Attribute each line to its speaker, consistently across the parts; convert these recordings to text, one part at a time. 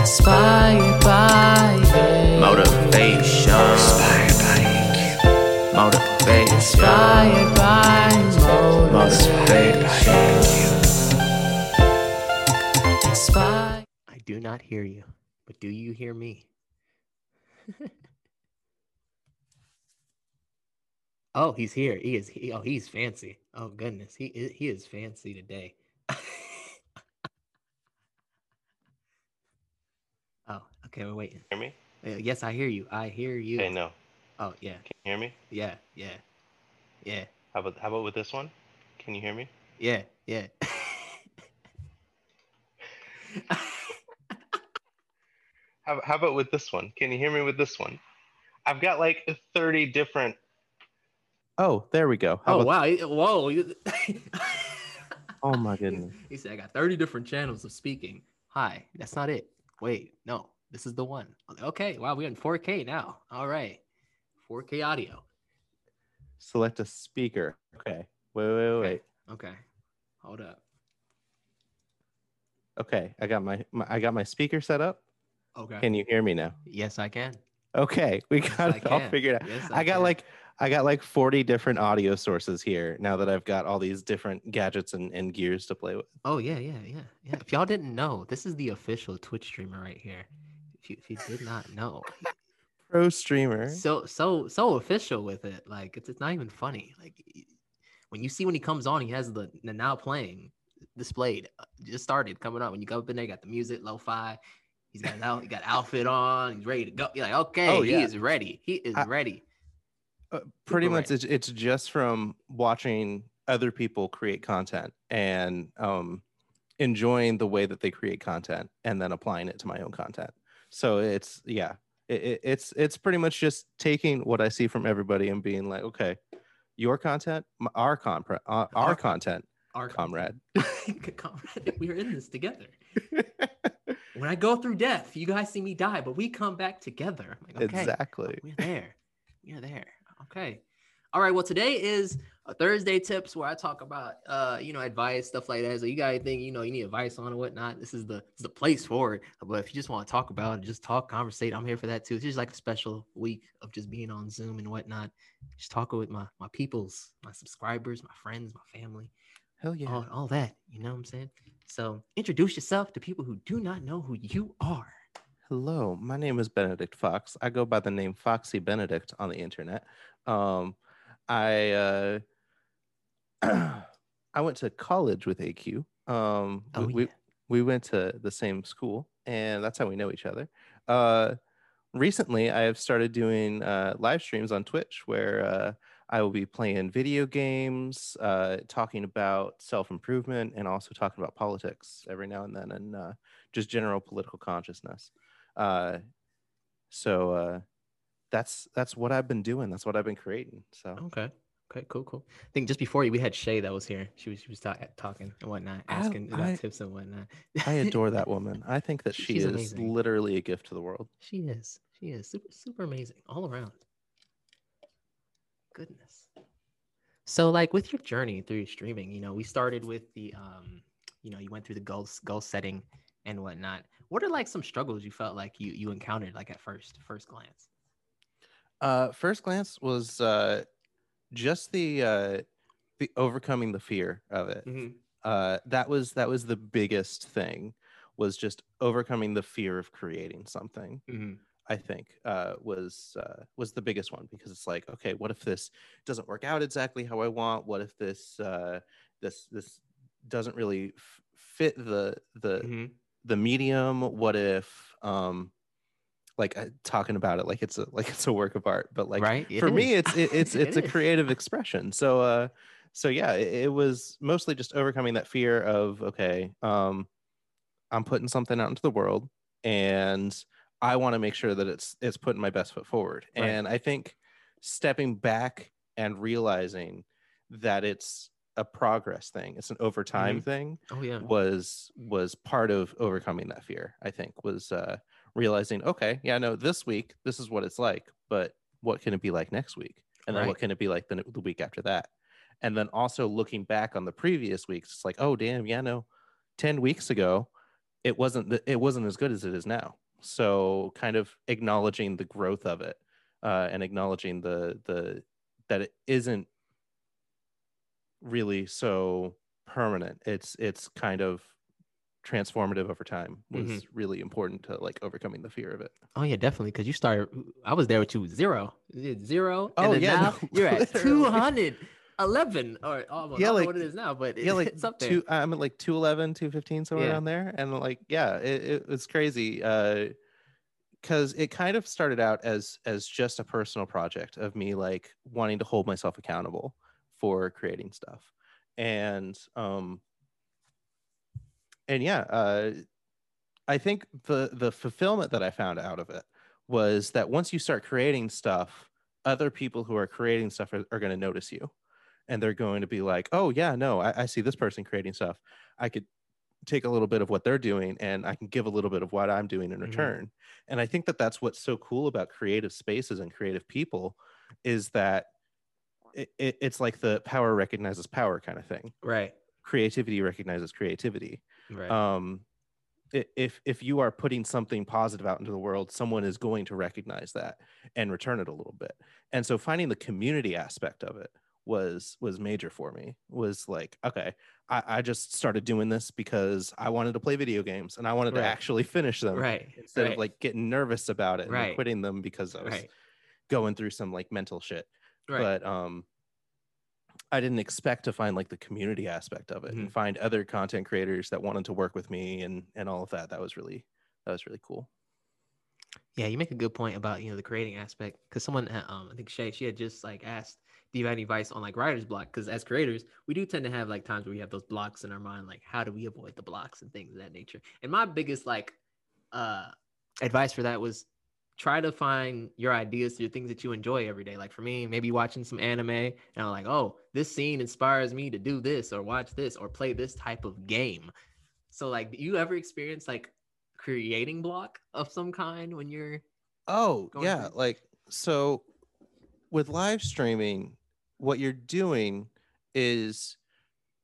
Speaker 1: Inspired by it.
Speaker 2: Motivation. Inspired by AQ. Motivation.
Speaker 1: Inspired by motivation. Inspired.
Speaker 3: I do not hear you, but do you hear me? oh, he's here. He is. He, oh, he's fancy. Oh goodness, he is. He is fancy today. oh, okay. We're waiting.
Speaker 4: Hear me?
Speaker 3: Uh, yes, I hear you. I hear you.
Speaker 4: Okay, no.
Speaker 3: Oh yeah,
Speaker 4: Can you hear me?
Speaker 3: yeah, yeah, yeah,
Speaker 4: How about how about with this one? Can you hear me?
Speaker 3: yeah, yeah.
Speaker 4: How, how about with this one? Can you hear me with this one? I've got like 30 different.
Speaker 5: Oh, there we go. How
Speaker 3: oh
Speaker 5: about-
Speaker 3: wow! he- Whoa!
Speaker 5: Oh my goodness.
Speaker 3: He said, I got 30 different channels of speaking. Hi, that's not it. Wait, no, this is the one. Okay, wow, we're in 4K now. All right. 4K audio.
Speaker 5: Select a speaker. Okay. Wait, wait, wait.
Speaker 3: Okay. Hold up.
Speaker 5: Okay, I got my, my I got my speaker set up.
Speaker 3: Okay.
Speaker 5: Can you hear me now?
Speaker 3: yes, I can.
Speaker 5: Okay, we
Speaker 3: Yes,
Speaker 5: got
Speaker 3: I
Speaker 5: it all figured out.
Speaker 3: Yes,
Speaker 5: I got
Speaker 3: can.
Speaker 5: like I got like 40 different audio sources here now that I've got all these different gadgets and, and gears to play with.
Speaker 3: Oh, yeah, yeah, yeah. Yeah. If y'all didn't know, this is the official Twitch streamer right here. If you did not know.
Speaker 5: Pro streamer.
Speaker 3: so so so official with it. Like it's, it's not even funny. Like when you see when he comes on, he has the, the now playing displayed. uh, Just started coming up. When you go up in there, you got the music, lo-fi. He's got an out, he got outfit on. He's ready to go. You're like, okay,
Speaker 5: Oh,
Speaker 3: he is ready. He is
Speaker 5: I-
Speaker 3: ready.
Speaker 5: Uh, pretty
Speaker 3: Super
Speaker 5: much it's, it's just from watching other people create content and um enjoying the way that they create content and then applying it to my own content so it's yeah it, it- it's it's pretty much just taking what i see from everybody and being like okay your content our compre- uh, our
Speaker 3: Our-
Speaker 5: content
Speaker 3: Our
Speaker 5: comrade
Speaker 3: comrade, we are in this together. When I go through death, you guys see me die, but we come back together. Like, okay,
Speaker 5: exactly
Speaker 3: We're there. We're there. Okay. All right. Well, today is a Thursday tips where I talk about uh, you know, advice, stuff like that. So you got anything, you know, you need advice on or whatnot. This is the this is the place for it. But if you just want to talk about it, just talk, conversate, I'm here for that too. It's just like a special week of just being on Zoom and whatnot. Just talking with my my peoples, my subscribers, my friends, my family,
Speaker 5: hell yeah
Speaker 3: all, all that. You know what I'm saying? So introduce yourself to people who do not know who you are.
Speaker 5: Hello, my name is Benedict Fox. I go by the name Foxy Benedict on the internet. Um, I uh, I went to college with AQ. Um,
Speaker 3: Oh,
Speaker 5: we, we
Speaker 3: yeah.
Speaker 5: we went to the same school, and that's how we know each other. Uh, recently, I have started doing uh, live streams on Twitch where uh, I will be playing video games, uh, talking about self improvement, and also talking about politics every now and then, and uh, just general political consciousness. Uh, so uh, that's that's what I've been doing. That's what I've been creating. So
Speaker 3: Okay. Okay, cool, cool. I think just before you, we had Shay that was here. She was she was ta- talking and whatnot,
Speaker 5: I-
Speaker 3: asking about
Speaker 5: I-
Speaker 3: tips and whatnot.
Speaker 5: I adore that woman. I think that she
Speaker 3: She's
Speaker 5: is
Speaker 3: amazing.
Speaker 5: literally a gift to the world.
Speaker 3: She is. She is super super amazing all around. Goodness. So like with your journey through streaming, you know, we started with the um, you know, you went through the goal goal setting and whatnot. What are like some struggles you felt like you you encountered like at first first glance?
Speaker 5: Uh, first glance was uh, just the uh, the overcoming the fear of it. Uh, that was that was the biggest thing. Was just overcoming the fear of creating something.
Speaker 3: Mm-hmm.
Speaker 5: I think uh, was uh, was the biggest one because it's like, okay, what if this doesn't work out exactly how I want? What if this uh, this this doesn't really f- fit the the
Speaker 3: Mm-hmm.
Speaker 5: the medium? What if um, like uh, talking about it like it's a like it's a work of art, but like
Speaker 3: right? It
Speaker 5: for me, it's it, it's
Speaker 3: It
Speaker 5: it's a
Speaker 3: is.
Speaker 5: creative expression. So uh, so yeah, it, it was mostly just overcoming that fear of okay, um, I'm putting something out into the world and I want to make sure that it's it's putting my best foot forward.
Speaker 3: Right.
Speaker 5: And I think stepping back and realizing that it's a progress thing, it's an over time thing
Speaker 3: Oh yeah.
Speaker 5: was was part of overcoming that fear. I think was uh realizing, okay, yeah, no, this week this is what it's like, but what can it be like next week? And then
Speaker 3: Right.
Speaker 5: what can it be like the, the week after that? And then also looking back on the previous weeks, it's like, oh damn, yeah, no, 10 weeks ago, it wasn't th- it wasn't as good as it is now. So kind of acknowledging the growth of it uh, and acknowledging the the that it isn't really so permanent. It's it's kind of transformative over time was
Speaker 3: Mhm.
Speaker 5: really important to like overcoming the fear of it.
Speaker 3: Oh yeah, definitely. Because you started. I was there with you zero, zero.
Speaker 5: Oh,
Speaker 3: and then
Speaker 5: yeah,
Speaker 3: now
Speaker 5: no,
Speaker 3: you're at two hundred eleven or almost.
Speaker 5: Yeah,
Speaker 3: I don't know
Speaker 5: like-
Speaker 3: what it is now, but
Speaker 5: yeah, like
Speaker 3: it's up there.
Speaker 5: two, I'm at like 211, 215, somewhere
Speaker 3: Yeah.
Speaker 5: around there. And like, yeah, it, it was crazy. Uh, cause it kind of started out as, as just a personal project of me like wanting to hold myself accountable for creating stuff. And, um, and yeah, uh, I think the, the fulfillment that I found out of it was that once you start creating stuff, other people who are creating stuff are, are going to notice you and they're going to be like, oh yeah, no, I, I see this person creating stuff. I could take a little bit of what they're doing and I can give a little bit of what I'm doing in
Speaker 3: Mhm.
Speaker 5: return. And I think that that's what's so cool about creative spaces and creative people is that it, it, it's like the power recognizes power kind of thing.
Speaker 3: right,
Speaker 5: Creativity recognizes creativity.
Speaker 3: Right,
Speaker 5: Um, if if you are putting something positive out into the world, someone is going to recognize that and return it a little bit. And so finding the community aspect of it was was major for me was like okay I, I just started doing this because i wanted to play video games and i wanted
Speaker 3: Right.
Speaker 5: to actually finish them
Speaker 3: right.
Speaker 5: instead
Speaker 3: right,
Speaker 5: of like getting nervous about it and
Speaker 3: Right.
Speaker 5: quitting them because i was going through some like mental shit
Speaker 3: right.
Speaker 5: but um i didn't expect to find like the community aspect of it
Speaker 3: Mm-hmm.
Speaker 5: and find other content creators that wanted to work with me and and all of that. That was really that was really cool.
Speaker 3: Yeah, you make a good point about you know the creating aspect because someone uh, um I think Shay she had just like asked do you have any advice on like writer's block? Because as creators we do tend to have like times where we have those blocks in our mind like how do we avoid the blocks and things of that nature? And my biggest like uh advice for that was try to find your ideas through things that you enjoy every day. Like for me maybe watching some anime and I'm like oh this scene inspires me to do this or watch this or play this type of game. So like do you ever experience like creating block of some kind when you're
Speaker 5: Oh, yeah.
Speaker 3: through-
Speaker 5: Like, so with live streaming, what you're doing is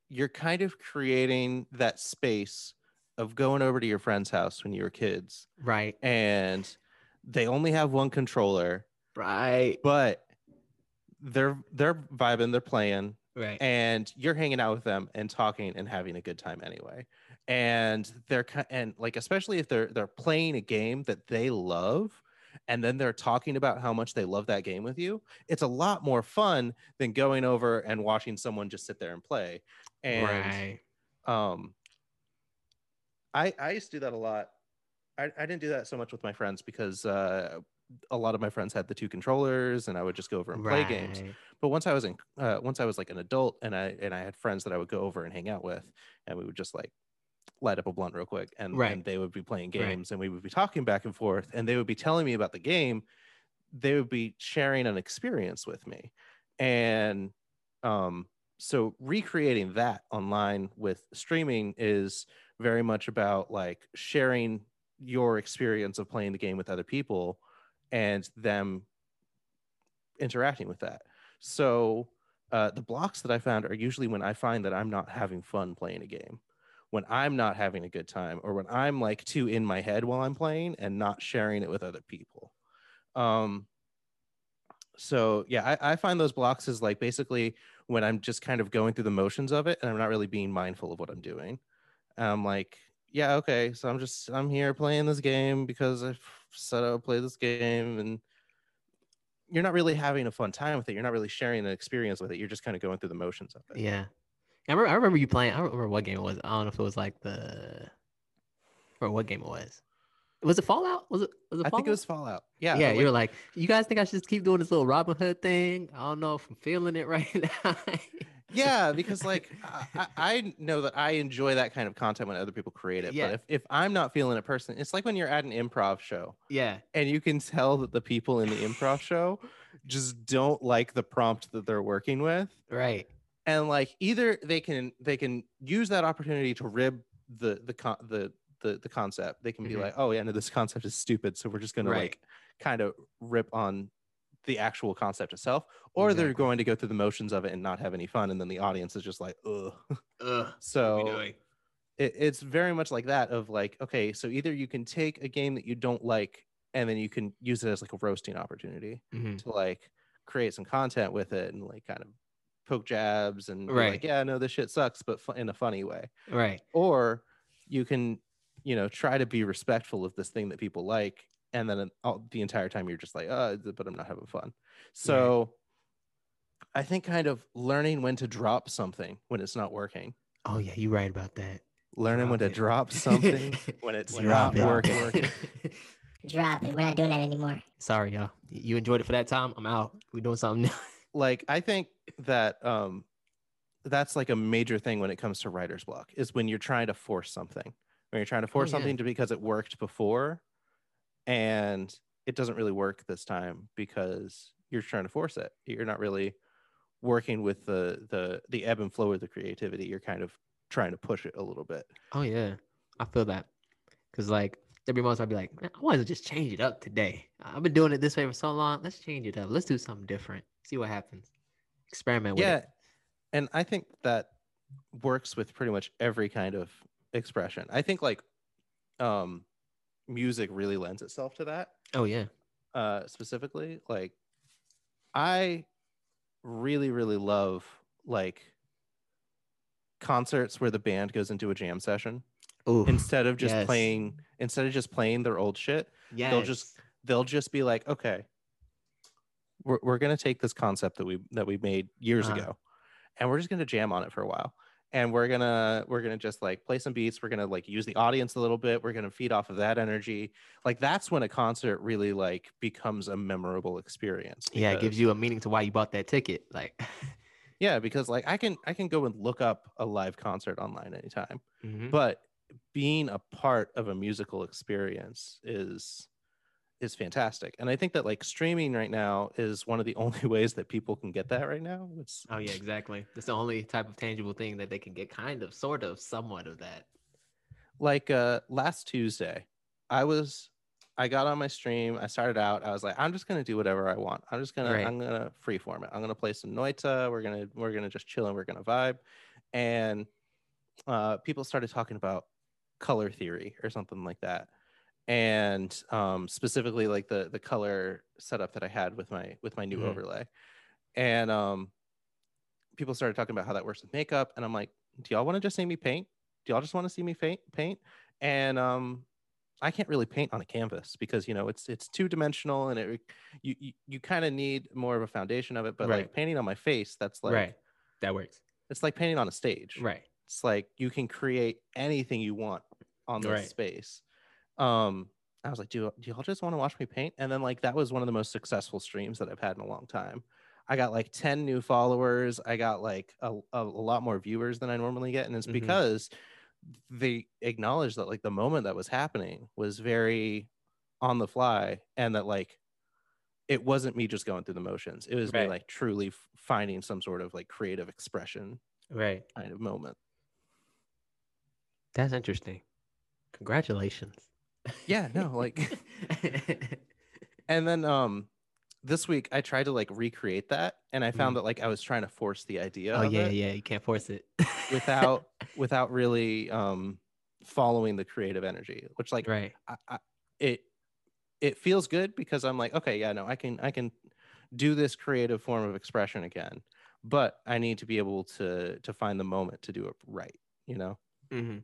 Speaker 5: you're kind of creating that space of going over to your friend's house when you were kids
Speaker 3: right.
Speaker 5: and they only have one controller,
Speaker 3: right.
Speaker 5: but they're they're vibing, they're playing,
Speaker 3: right.
Speaker 5: and you're hanging out with them and talking and having a good time anyway. And they're and like especially if they're they're playing a game that they love and then they're talking about how much they love that game with you it's a lot more fun than going over and watching someone just sit there and play. And
Speaker 3: right.
Speaker 5: um i i used to do that a lot i, I didn't do that so much with my friends because uh a lot of my friends had the two controllers and i would just go over and play games but once i was in uh, once i was like an adult and i and i had friends that i would go over and hang out with and we would just like light up a blunt real quick and,
Speaker 3: Right.
Speaker 5: and they would be playing
Speaker 3: Right.
Speaker 5: games and we would be talking back and forth and they would be telling me about the game they would be sharing an experience with me and um so recreating that online with streaming is very much about like sharing your experience of playing the game with other people and them interacting with that. So uh, the blocks that I found are usually when I find that I'm not having fun playing a game, when I'm not having a good time, or when I'm like too in my head while I'm playing and not sharing it with other people. Um, so yeah, I, I find those blocks is like basically when I'm just kind of going through the motions of it and I'm not really being mindful of what I'm doing. And I'm like, yeah, okay, so I'm just I'm here playing this game because I said I would play this game and you're not really having a fun time with it. You're not really sharing an experience with it. You're just kind of going through the motions of it.
Speaker 3: yeah I remember, I remember you playing i don't remember what game it was i don't know if it was like the or what game it was was it fallout was it was it Fallout?
Speaker 5: I think it was Fallout. Yeah.
Speaker 3: yeah,
Speaker 5: like-
Speaker 3: you were like, you guys think I should just keep doing this little Robin Hood thing? I don't know if I'm feeling it right now.
Speaker 5: Yeah, because like I, I know that I enjoy that kind of content when other people create it.
Speaker 3: Yeah.
Speaker 5: But if, if I'm not feeling it person it's like when you're at an improv show
Speaker 3: yeah,
Speaker 5: and you can tell that the people in the improv show just don't like the prompt that they're working with.
Speaker 3: right.
Speaker 5: and like either they can they can use that opportunity to rib the the con- the the, the concept they can be
Speaker 3: Mhm.
Speaker 5: like oh yeah no this concept is stupid so we're just gonna
Speaker 3: Right.
Speaker 5: like kind of rip on the actual concept itself or they're going to go through the motions of it and not have any fun and then the audience is just like ugh
Speaker 3: Ugh.
Speaker 5: so
Speaker 3: what we doing?
Speaker 5: it, it's very much like that of like okay so either you can take a game that you don't like and then you can use it as like a roasting opportunity
Speaker 3: Mhm.
Speaker 5: to like create some content with it and like kind of poke jabs and
Speaker 3: Right.
Speaker 5: like yeah no this shit sucks but fu- in a funny way
Speaker 3: Right.
Speaker 5: or you can you know try to be respectful of this thing that people like and then all, the entire time you're just like uh but i'm not having fun so i think kind of learning when to drop something when it's not working
Speaker 3: Oh yeah, you're right about that.
Speaker 5: learning when to
Speaker 3: Drop
Speaker 5: drop something when it's
Speaker 3: Drop
Speaker 5: not
Speaker 3: it.
Speaker 5: working
Speaker 6: Drop it. We're not doing that anymore.
Speaker 3: Sorry, y'all. You enjoyed it for that time. I'm out. We're doing something new.
Speaker 5: like i think that um that's like a major thing when it comes to writer's block is when you're trying to force something when you're trying to force
Speaker 3: yeah.
Speaker 5: something to because it worked before and it doesn't really work this time because you're trying to force it you're not really working with the the the ebb and flow of the creativity you're kind of trying to push it a little bit
Speaker 3: Oh yeah, I feel that. Cause like every month I'd be like, Man, I want to just change it up today. I've been doing it this way for so long. Let's change it up. Let's do something different. See what happens. Experiment with
Speaker 5: yeah
Speaker 3: it.
Speaker 5: and i think that works with pretty much every kind of expression i think like um music really lends itself to that
Speaker 3: Oh yeah.
Speaker 5: uh specifically like i really really love like concerts where the band goes into a jam session
Speaker 3: Ooh.
Speaker 5: instead of just
Speaker 3: yes.
Speaker 5: playing instead of just playing their old shit
Speaker 3: Yeah.
Speaker 5: they'll just they'll just be like okay we're, we're gonna take this concept that we that we made years
Speaker 3: Uh-huh.
Speaker 5: ago and we're just gonna jam on it for a while and we're gonna we're gonna just like play some beats we're gonna like use the audience a little bit we're gonna feed off of that energy like that's when a concert really like becomes a memorable experience
Speaker 3: Yeah, it gives you a meaning to why you bought that ticket. Like.
Speaker 5: yeah because like i can i can go and look up a live concert online anytime
Speaker 3: Mhm.
Speaker 5: but being a part of a musical experience is is fantastic and i think that like streaming right now is one of the only ways that people can get that right now it's
Speaker 3: Oh yeah, exactly. It's the only type of tangible thing that they can get, kind of, sort of, somewhat of that.
Speaker 5: like uh last tuesday i was i got on my stream i started out i was like i'm just gonna do whatever i want i'm just gonna
Speaker 3: Right.
Speaker 5: i'm gonna freeform it i'm gonna play some noita we're gonna we're gonna just chill and we're gonna vibe and uh people started talking about color theory or something like that and um specifically like the the color setup that i had with my with my new
Speaker 3: Mhm.
Speaker 5: overlay and um people started talking about how that works with makeup and i'm like do y'all want to just see me paint do y'all just want to see me paint paint and um i can't really paint on a canvas because you know it's it's two dimensional and it you you, you kind of need more of a foundation of it but
Speaker 3: Right.
Speaker 5: like painting on my face that's like
Speaker 3: right. That works.
Speaker 5: it's like painting on a stage
Speaker 3: Right.
Speaker 5: it's like you can create anything you want on this
Speaker 3: Right.
Speaker 5: space um i was like do, do y'all just want to watch me paint and then like that was one of the most successful streams that i've had in a long time i got like 10 new followers i got like a, a, a lot more viewers than i normally get and it's
Speaker 3: Mhm.
Speaker 5: because they acknowledged that like the moment that was happening was very on the fly and that like it wasn't me just going through the motions it was me like truly f- finding some sort of like creative expression
Speaker 3: Right.
Speaker 5: kind of moment
Speaker 3: That's interesting. Congratulations.
Speaker 5: Yeah no like and then um this week i tried to like recreate that and i found that like i was trying to force the idea
Speaker 3: oh yeah, yeah. You can't force it
Speaker 5: without without really um following the creative energy which like
Speaker 3: right.
Speaker 5: I, I, it it feels good because i'm like okay yeah no i can i can do this creative form of expression again but i need to be able to to find the moment to do it right you know
Speaker 3: hmm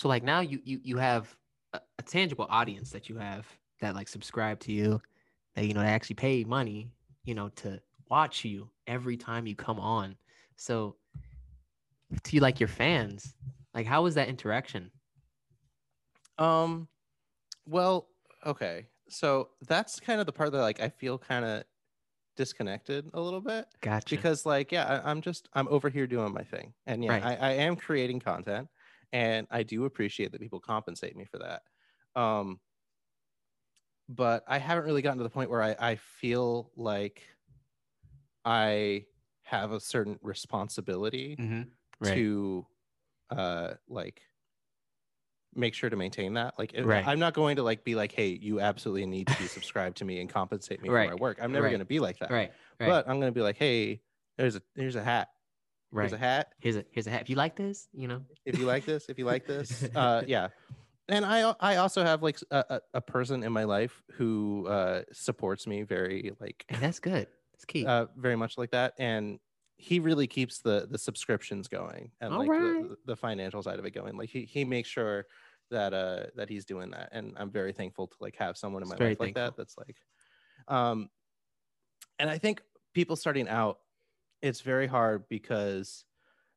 Speaker 3: So like now you you you have a, a tangible audience that you have that like subscribe to you, that you know they actually pay money, you know, to watch you every time you come on. So to you like your fans, like how was that interaction?
Speaker 5: Um, well, okay. So that's kind of the part that like I feel kind of disconnected a little bit
Speaker 3: Gotcha.
Speaker 5: because like yeah, I, I'm just I'm over here doing my thing, and yeah,
Speaker 3: Right.
Speaker 5: I, I am creating content, and I do appreciate that people compensate me for that. Um, but I haven't really gotten to the point where I I feel like I have a certain responsibility
Speaker 3: hmm Right.
Speaker 5: to uh like make sure to maintain that like
Speaker 3: Right.
Speaker 5: i'm not going to like be like hey you absolutely need to be subscribed to me and compensate me for my work i'm never
Speaker 3: Right.
Speaker 5: going to be like that
Speaker 3: right. Right.
Speaker 5: but i'm going to be like hey there's a there's a hat Here's a hat.
Speaker 3: Here's a here's a hat. If you like this, you know.
Speaker 5: If you like this, if you like this, uh, yeah. And I I also have like a, a person in my life who uh, supports me very like
Speaker 3: And that's good. It's key.
Speaker 5: uh, very much like that, and he really keeps the the subscriptions going and like
Speaker 3: Alright.
Speaker 5: the, the financial side of it going. Like he he makes sure that uh that he's doing that, and I'm very thankful to like have someone in my life like that. That's like, um, and I think people starting out, it's very hard because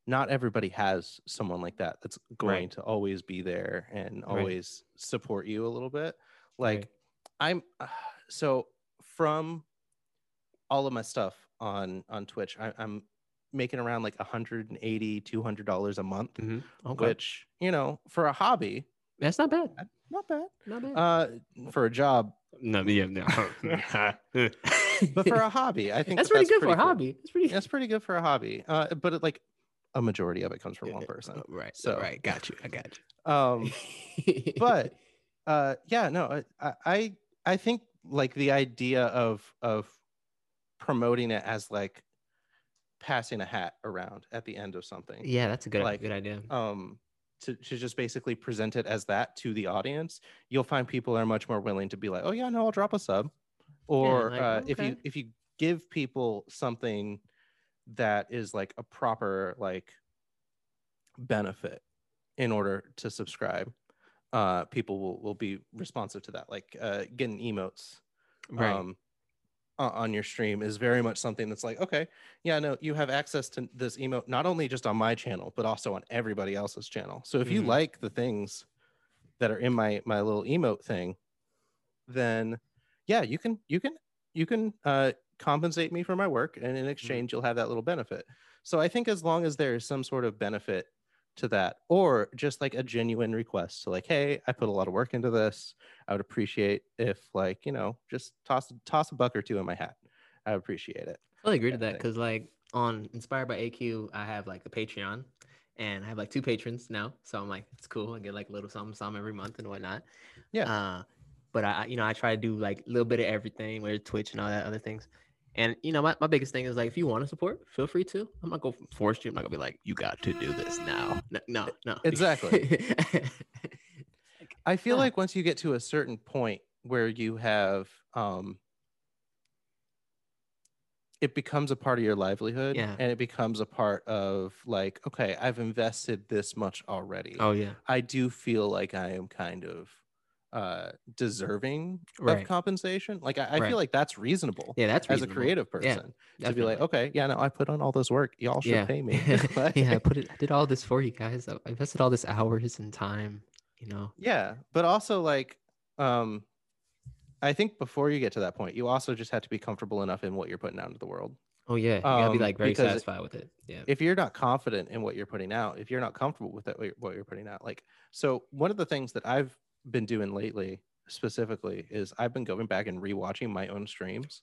Speaker 5: not everybody has someone like that that's going
Speaker 3: Right.
Speaker 5: to always be there and
Speaker 3: Right.
Speaker 5: always support you a little bit. Like
Speaker 3: Right.
Speaker 5: I'm so from all of my stuff on on Twitch, I, I'm making around like 180 200 dollars a month,
Speaker 3: Mhm. Okay.
Speaker 5: which you know for a hobby,
Speaker 3: that's not bad.
Speaker 5: not bad.
Speaker 3: Not bad.
Speaker 5: Uh, for a job,
Speaker 3: no, yeah, no.
Speaker 5: but for a hobby, I think
Speaker 3: that's
Speaker 5: that
Speaker 3: pretty good for a
Speaker 5: cool.
Speaker 3: hobby. That's pretty.
Speaker 5: That's pretty good for a hobby. Uh, but it, like a majority of it comes from one person.
Speaker 3: Right.
Speaker 5: So-
Speaker 3: right. Got you. I got
Speaker 5: Um, but uh yeah no I- I, I i think like the idea of of promoting it as like passing a hat around at the end of something
Speaker 3: yeah, that's a good
Speaker 5: like,
Speaker 3: good idea.
Speaker 5: um to, to just basically present it as that to the audience you'll find people are much more willing to be like oh yeah no i'll drop a sub or
Speaker 3: like,
Speaker 5: uh, if you if you give people something that is like a proper like benefit in order to subscribe uh people will, will be responsive to that like uh getting emotes
Speaker 3: right.
Speaker 5: um on your stream is very much something that's like okay yeah no you have access to this emote not only just on my channel but also on everybody else's channel so if you
Speaker 3: Mhm.
Speaker 5: like the things that are in my my little emote thing then yeah you can you can you can uh compensate me for my work and in exchange you'll have that little benefit so i think as long as there's some sort of benefit to that or just like a genuine request so like hey i put a lot of work into this i would appreciate if like you know just toss toss a buck or two in my hat i appreciate it
Speaker 3: I agree to that because like on Inspired by AQ, I have like the Patreon, and I have like two patrons now. So I'm like, it's cool. I get like a little something, something every month and whatnot.
Speaker 5: Yeah.
Speaker 3: Uh, but I, you know, I try to do like a little bit of everything, where Twitch and all that other things. And you know, my, my biggest thing is like, if you want to support, feel free to. I'm not gonna force you. I'm not gonna be like, you got to do this now. No, no, no.
Speaker 5: Exactly. i feel like once you get to a certain point where you have um it becomes a part of your livelihood
Speaker 3: Yeah.
Speaker 5: and it becomes a part of like okay i've invested this much already
Speaker 3: oh yeah.
Speaker 5: i do feel like i am kind of uh deserving
Speaker 3: Right.
Speaker 5: of compensation like i, I
Speaker 3: Right.
Speaker 5: feel like that's reasonable
Speaker 3: Yeah, that's
Speaker 5: as a
Speaker 3: reasonable.
Speaker 5: creative
Speaker 3: Yeah,
Speaker 5: person to be like okay yeah no i put on all this work y'all should
Speaker 3: yeah.
Speaker 5: pay me
Speaker 3: yeah, I put it. I did all this for you guys. I invested all this hours and time. You know.
Speaker 5: yeah but also like um i think before you get to that point you also just have to be comfortable enough in what you're putting out into the world
Speaker 3: Oh yeah, you gotta be
Speaker 5: Um,
Speaker 3: like very satisfied with it. Yeah.
Speaker 5: if you're not confident in what you're putting out if you're not comfortable with that what you're putting out like so one of the things that i've been doing lately specifically is i've been going back and rewatching my own streams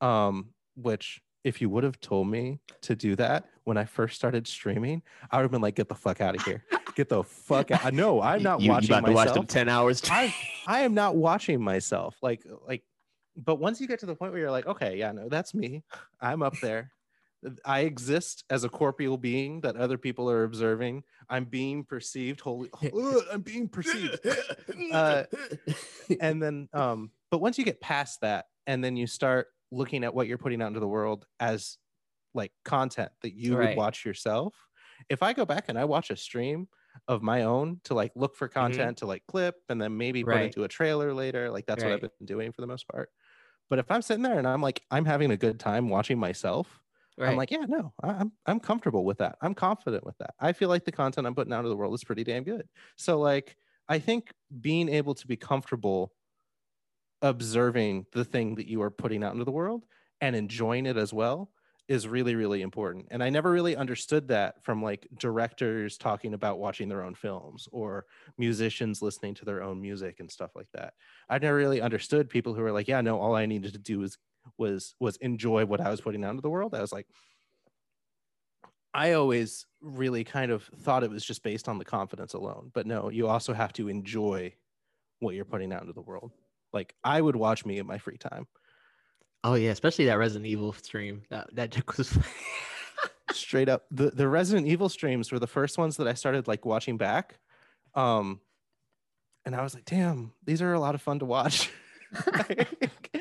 Speaker 5: um which if you would have told me to do that when i first started streaming i would have been like get the fuck out of here get the fuck out no i'm not
Speaker 3: you,
Speaker 5: watching
Speaker 3: you about to watch them
Speaker 5: myself
Speaker 3: ten hours.
Speaker 5: I- I am not watching myself. Like like but once you get to the point where you're like, okay, yeah, no, that's me. I'm up there. I exist as a corporeal being that other people are observing. I'm being perceived. Holy, I'm being perceived. Uh, and then, um, but once you get past that, and then you start looking at what you're putting out into the world as like content that you would watch yourself. If I go back and I watch a stream of my own to like look for content to like clip and then maybe put
Speaker 3: Mm-hmm.
Speaker 5: Into a trailer later, like that's what I've been doing for the most part. But if I'm sitting there and I'm like, I'm having a good time watching myself,
Speaker 3: right.
Speaker 5: I'm like, yeah, no, I'm I'm comfortable with that. I'm confident with that. I feel like the content I'm putting out into the world is pretty damn good. So like, I think being able to be comfortable observing the thing that you are putting out into the world and enjoying it as well is really really important and i never really understood that from like directors talking about watching their own films or musicians listening to their own music and stuff like that i never really understood people who were like yeah no all i needed to do was was was enjoy what i was putting out into the world i was like i always really kind of thought it was just based on the confidence alone but no you also have to enjoy what you're putting out into the world like i would watch me in my free time
Speaker 3: oh yeah, especially that Resident Evil stream. That that joke was.
Speaker 5: straight up the the resident evil streams were the first ones that i started like watching back um and i was like damn these are a lot of fun to watch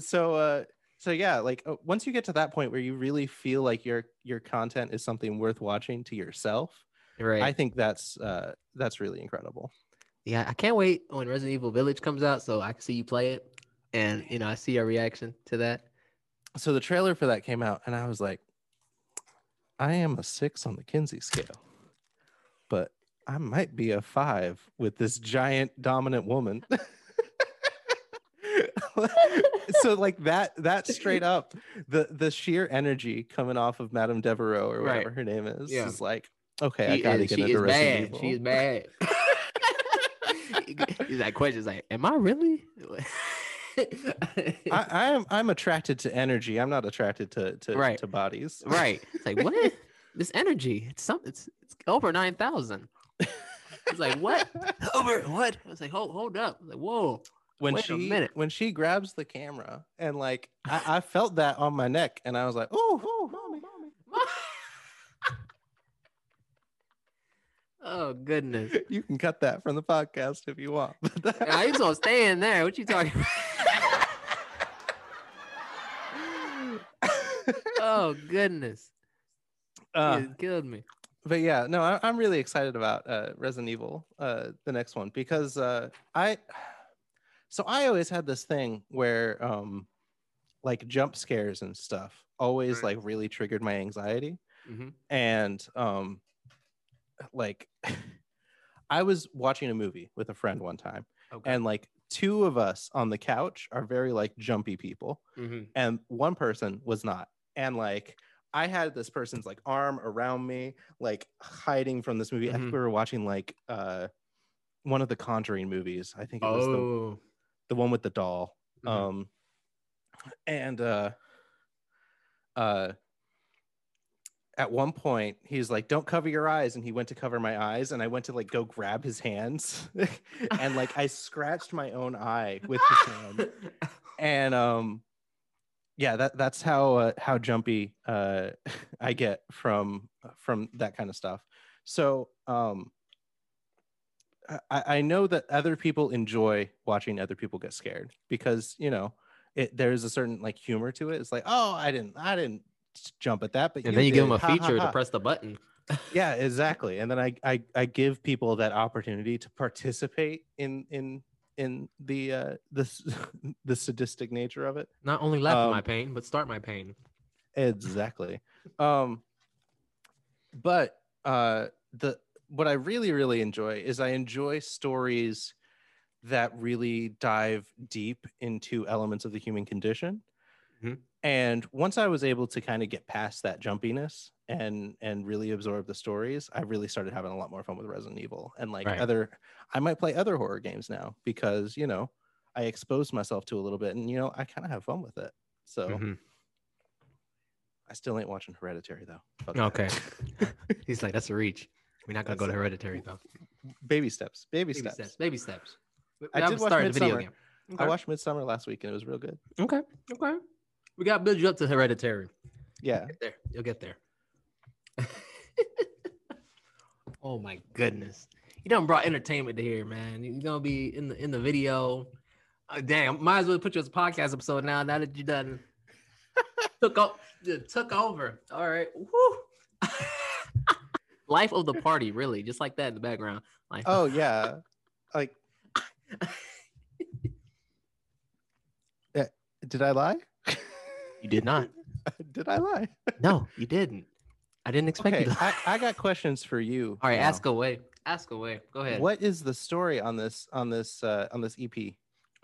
Speaker 5: so uh so yeah like uh, once you get to that point where you really feel like your your content is something worth watching to yourself
Speaker 3: Right.
Speaker 5: i think that's uh that's really incredible
Speaker 3: yeah, I can't wait when Resident Evil Village comes out so I can see you play it. And you know, I see your reaction to that.
Speaker 5: so the trailer for that came out and i was like i am a six on the kinsey scale but i might be a five with this giant dominant woman so like that that straight up the the sheer energy coming off of madame devereaux or
Speaker 3: Right.
Speaker 5: whatever her name is
Speaker 3: Yeah.
Speaker 5: is like okay i gotta
Speaker 3: is-
Speaker 5: get into resident
Speaker 3: bad.
Speaker 5: evil
Speaker 3: She is bad. He's like questions like, Am I really?
Speaker 5: I, I am i'm attracted to energy i'm not attracted to to,
Speaker 3: Right.
Speaker 5: to bodies
Speaker 3: right. It's like what? this energy. It's something it's it's over nine thousand. It's like what? Over what? I was like, hold hold up. Like, whoa.
Speaker 5: When
Speaker 3: Wait
Speaker 5: she
Speaker 3: minute.
Speaker 5: when she grabs the camera and like I, I felt that on my neck and I was like, oh, oh, mommy, mommy.
Speaker 3: oh goodness.
Speaker 5: You can cut that from the podcast if you want.
Speaker 3: I was gonna stay in there. What you talking about? oh goodness.
Speaker 5: Uh,
Speaker 3: it killed me.
Speaker 5: but yeah, no, I, I'm really excited about uh, Resident Evil, uh, the next one, because uh, I, so I always had this thing where, um, like jump scares and stuff always
Speaker 3: Right.
Speaker 5: like really triggered my anxiety.
Speaker 3: Mhm.
Speaker 5: and um like i was watching a movie with a friend one time
Speaker 3: Okay.
Speaker 5: and like two of us on the couch are very like jumpy people
Speaker 3: Mhm.
Speaker 5: and one person was not and like i had this person's like arm around me like hiding from this movie i
Speaker 3: Mhm.
Speaker 5: think we were watching like uh one of the conjuring movies i think it was
Speaker 3: Oh.
Speaker 5: the one with the doll.
Speaker 3: Mhm.
Speaker 5: um and uh uh at one point he's like don't cover your eyes. And he went to cover my eyes and i went to like go grab his hands and like i scratched my own eye with his hand. And um yeah that that's how uh, how jumpy uh i get from from that kind of stuff. So um I, I know that other people enjoy watching other people get scared because you know it there's a certain like humor to it it's like oh i didn't i didn't jump at that but
Speaker 3: and then you give them a
Speaker 5: Ha, ha,
Speaker 3: feature
Speaker 5: ha."
Speaker 3: to press the button.
Speaker 5: yeah exactly and then I, I i give people that opportunity to participate in in in the uh the the sadistic nature of it
Speaker 3: Not only laugh at my
Speaker 5: Um,
Speaker 3: pain, but start my pain.
Speaker 5: exactly um but uh the what i really really enjoy is i enjoy stories that really dive deep into elements of the human condition
Speaker 3: Mhm.
Speaker 5: and once i was able to kind of get past that jumpiness and and really absorb the stories i really started having a lot more fun with resident evil and like
Speaker 3: Right.
Speaker 5: other i might play other horror games now because you know i exposed myself to a little bit and you know i kind of have fun with it so
Speaker 3: Mhm.
Speaker 5: I still ain't watching Hereditary though. Fuck.
Speaker 3: Okay. He's like, that's a reach. We're not gonna go to hereditary though.
Speaker 5: Baby steps. Baby,
Speaker 3: Baby
Speaker 5: steps.
Speaker 3: steps. Baby steps. We-
Speaker 5: I did watch
Speaker 3: started the video
Speaker 5: Midsommar.
Speaker 3: game.
Speaker 5: I watched Midsommar last week and it was real good.
Speaker 3: Okay. Okay. We got to build you up to hereditary.
Speaker 5: Yeah.
Speaker 3: Get there. You'll get there. oh my goodness. You done brought entertainment to here, man. You're gonna be in the in the video. Uh, damn, might as well put you as a podcast episode now. Now that you done took o- took over. All right. Woo. Life of the party, really, just like that in the background. Like,
Speaker 5: Oh yeah. Like Eh, did I lie?
Speaker 3: you did not.
Speaker 5: did I lie?
Speaker 3: No, you didn't. I didn't expect
Speaker 5: Okay,
Speaker 3: you to.
Speaker 5: I, I got questions for you.
Speaker 3: All right,
Speaker 5: now.
Speaker 3: ask away. Ask away. Go ahead.
Speaker 5: What is the story on this on this uh on this EP?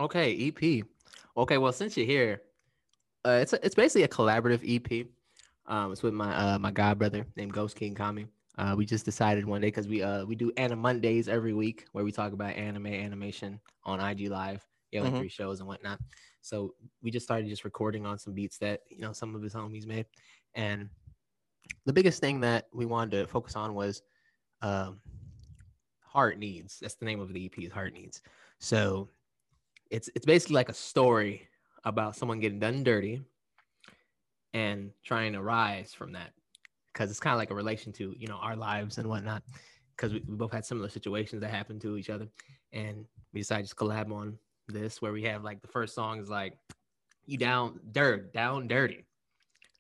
Speaker 3: Okay, EP. Okay, well, since you're here, uh, it's a, it's basically a collaborative EP. Um, it's with my uh my god brother named Ghost King Kami. Uh, we just decided one day because we uh we do Anime Mondays every week where we talk about anime animation on IG Live, yeah, like
Speaker 5: Mhm.
Speaker 3: three shows and whatnot. So we just started just recording on some beats that you know some of his homies made, and the biggest thing that we wanted to focus on was um heart needs. That's the name of the EP is Heart Needs. So it's it's basically like a story about someone getting done dirty and trying to rise from that because it's kind of like a relation to you know our lives and whatnot. Because we, we both had similar situations that happened to each other, and we decided to just collab on this where we have like the first song is like you down dirt down dirty.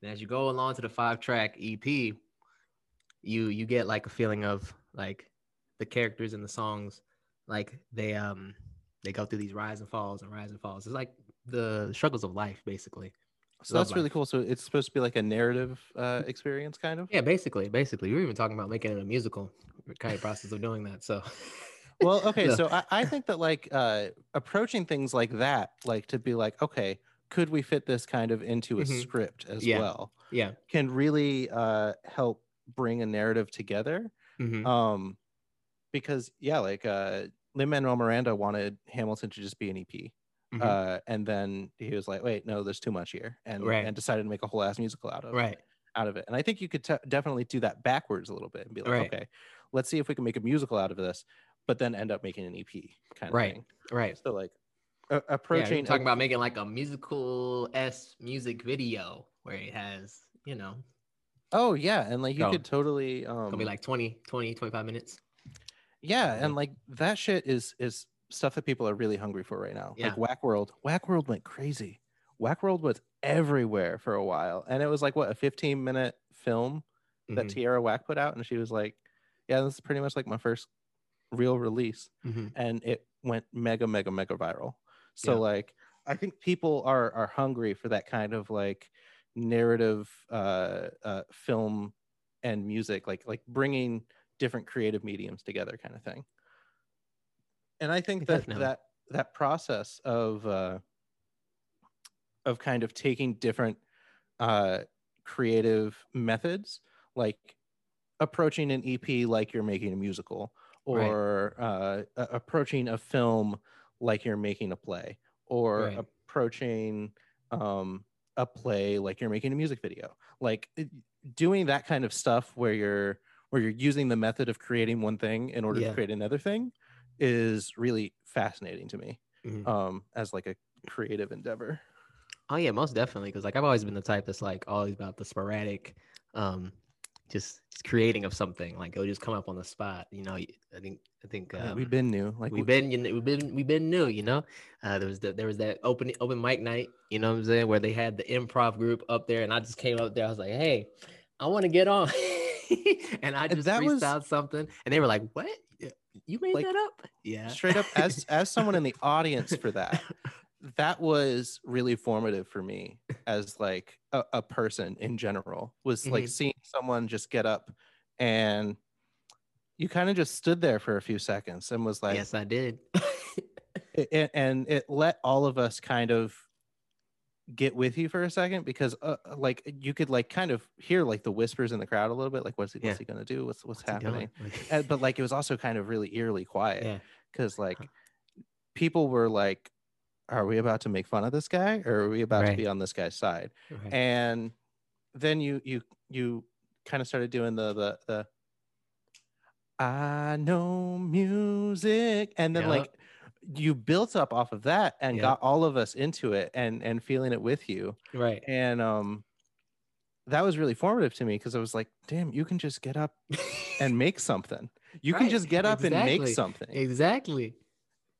Speaker 3: And as you go along to the five track EP, you you get like a feeling of like the characters in the songs, like they um they go through these rise and falls and rise and falls. It's like the struggles of life, basically.
Speaker 5: So that's really cool. So it's supposed to be like a narrative uh, experience, kind of.
Speaker 3: Yeah, basically, basically, we were even talking about making it a musical. Kind of process of doing that. So,
Speaker 5: Well, okay,
Speaker 3: So-
Speaker 5: so I, I think that like uh, approaching things like that, like to be like, okay, could we fit this kind of into a
Speaker 3: Mhm.
Speaker 5: script as
Speaker 3: Yeah.
Speaker 5: well,
Speaker 3: yeah,
Speaker 5: can really uh, help bring a narrative together.
Speaker 3: mhm,
Speaker 5: Um, because yeah, like uh, Lin Manuel Miranda wanted Hamilton to just be an EP.
Speaker 3: Mhm.
Speaker 5: Uh, and then he was like, "Wait, no, there's too much here," and
Speaker 3: Right.
Speaker 5: and decided to make a whole ass musical out of
Speaker 3: right,
Speaker 5: out of it. And I think you could t- definitely do that backwards a little bit and be like,
Speaker 3: Right.
Speaker 5: okay, let's see if we can make a musical out of this, but then end up making an EP kind of
Speaker 3: Right.
Speaker 5: thing.
Speaker 3: right.
Speaker 5: So like approaching
Speaker 3: were talking about making like a musical s music video where it has, you know,
Speaker 5: oh yeah, and like you
Speaker 3: Go.
Speaker 5: could totally um
Speaker 3: gonna be like 20, 20, 25 minutes.
Speaker 5: yeah,
Speaker 3: Yeah.
Speaker 5: and like that shit is is stuff that people are really hungry for right now.
Speaker 3: Yeah.
Speaker 5: Like Whack World, Whack World went crazy. Whack World was everywhere for a while, and it was like what a 15 minute film that
Speaker 3: Mhm,
Speaker 5: Tierra Whack put out, and she was like, "Yeah, this is pretty much like my first real release,"
Speaker 3: mhm.
Speaker 5: and it went mega, mega, mega viral. So
Speaker 3: Yeah.
Speaker 5: like, I think people are are hungry for that kind of like narrative uh, uh, film and music, like like bringing different creative mediums together, kind of thing. And I think that
Speaker 3: Definitely.
Speaker 5: that that process of uh, of kind of taking different uh, creative methods, like approaching an EP like you're making a musical,
Speaker 3: Right.
Speaker 5: or uh, approaching a film like you're making a play, or
Speaker 3: Right.
Speaker 5: approaching um, a play like you're making a music video. Like doing that kind of stuff where you're where you're using the method of creating one thing in order
Speaker 3: Yeah.
Speaker 5: to create another thing is really fascinating to me
Speaker 3: Mhm.
Speaker 5: um, as like a creative endeavor.
Speaker 3: Oh yeah, most definitely. Because like I've always been the type that's like always about the sporadic, um, just, just creating of something. Like it'll just come up on the spot. You know, I think I think
Speaker 5: Yeah,
Speaker 3: um,
Speaker 5: we've been new, like
Speaker 3: we've been you know, we've been we've been new. You know, uh, there was the, there was that open open mic night. You know what I'm saying? Where they had the improv group up there, and I just came up there. I was like, hey, I want to get on, and I
Speaker 5: And
Speaker 3: just
Speaker 5: that was-
Speaker 3: something, and they were like, what? Yeah, You made
Speaker 5: Like,
Speaker 3: that up? Yeah.
Speaker 5: straight up as as someone in the audience for that that was really formative for me as like a, a person in general was like
Speaker 3: Mhm.
Speaker 5: seeing someone just get up and you kind of just stood there for a few seconds and was like
Speaker 3: yes, I did.
Speaker 5: it, it- and it let all of us kind of get with you for a second because uh, uh, like you could like kind of hear like the whispers in the crowd a little bit like what's he,
Speaker 3: Yeah.
Speaker 5: what's he gonna do what's what's,
Speaker 3: What's
Speaker 5: happening and, but like it was also kind of really eerily quiet
Speaker 3: yeah.
Speaker 5: because like people were like are we about to make fun of this guy or are we about to be on this guy's side
Speaker 3: right.
Speaker 5: and then you you you kind of started doing the the the i know music and then
Speaker 3: Yup.
Speaker 5: like you built up off of that and got all of us into it and and feeling it with you.
Speaker 3: Right.
Speaker 5: and um that was really formative to me because i was like damn you can just get up and make something. You can just get up and make something.
Speaker 3: Exactly.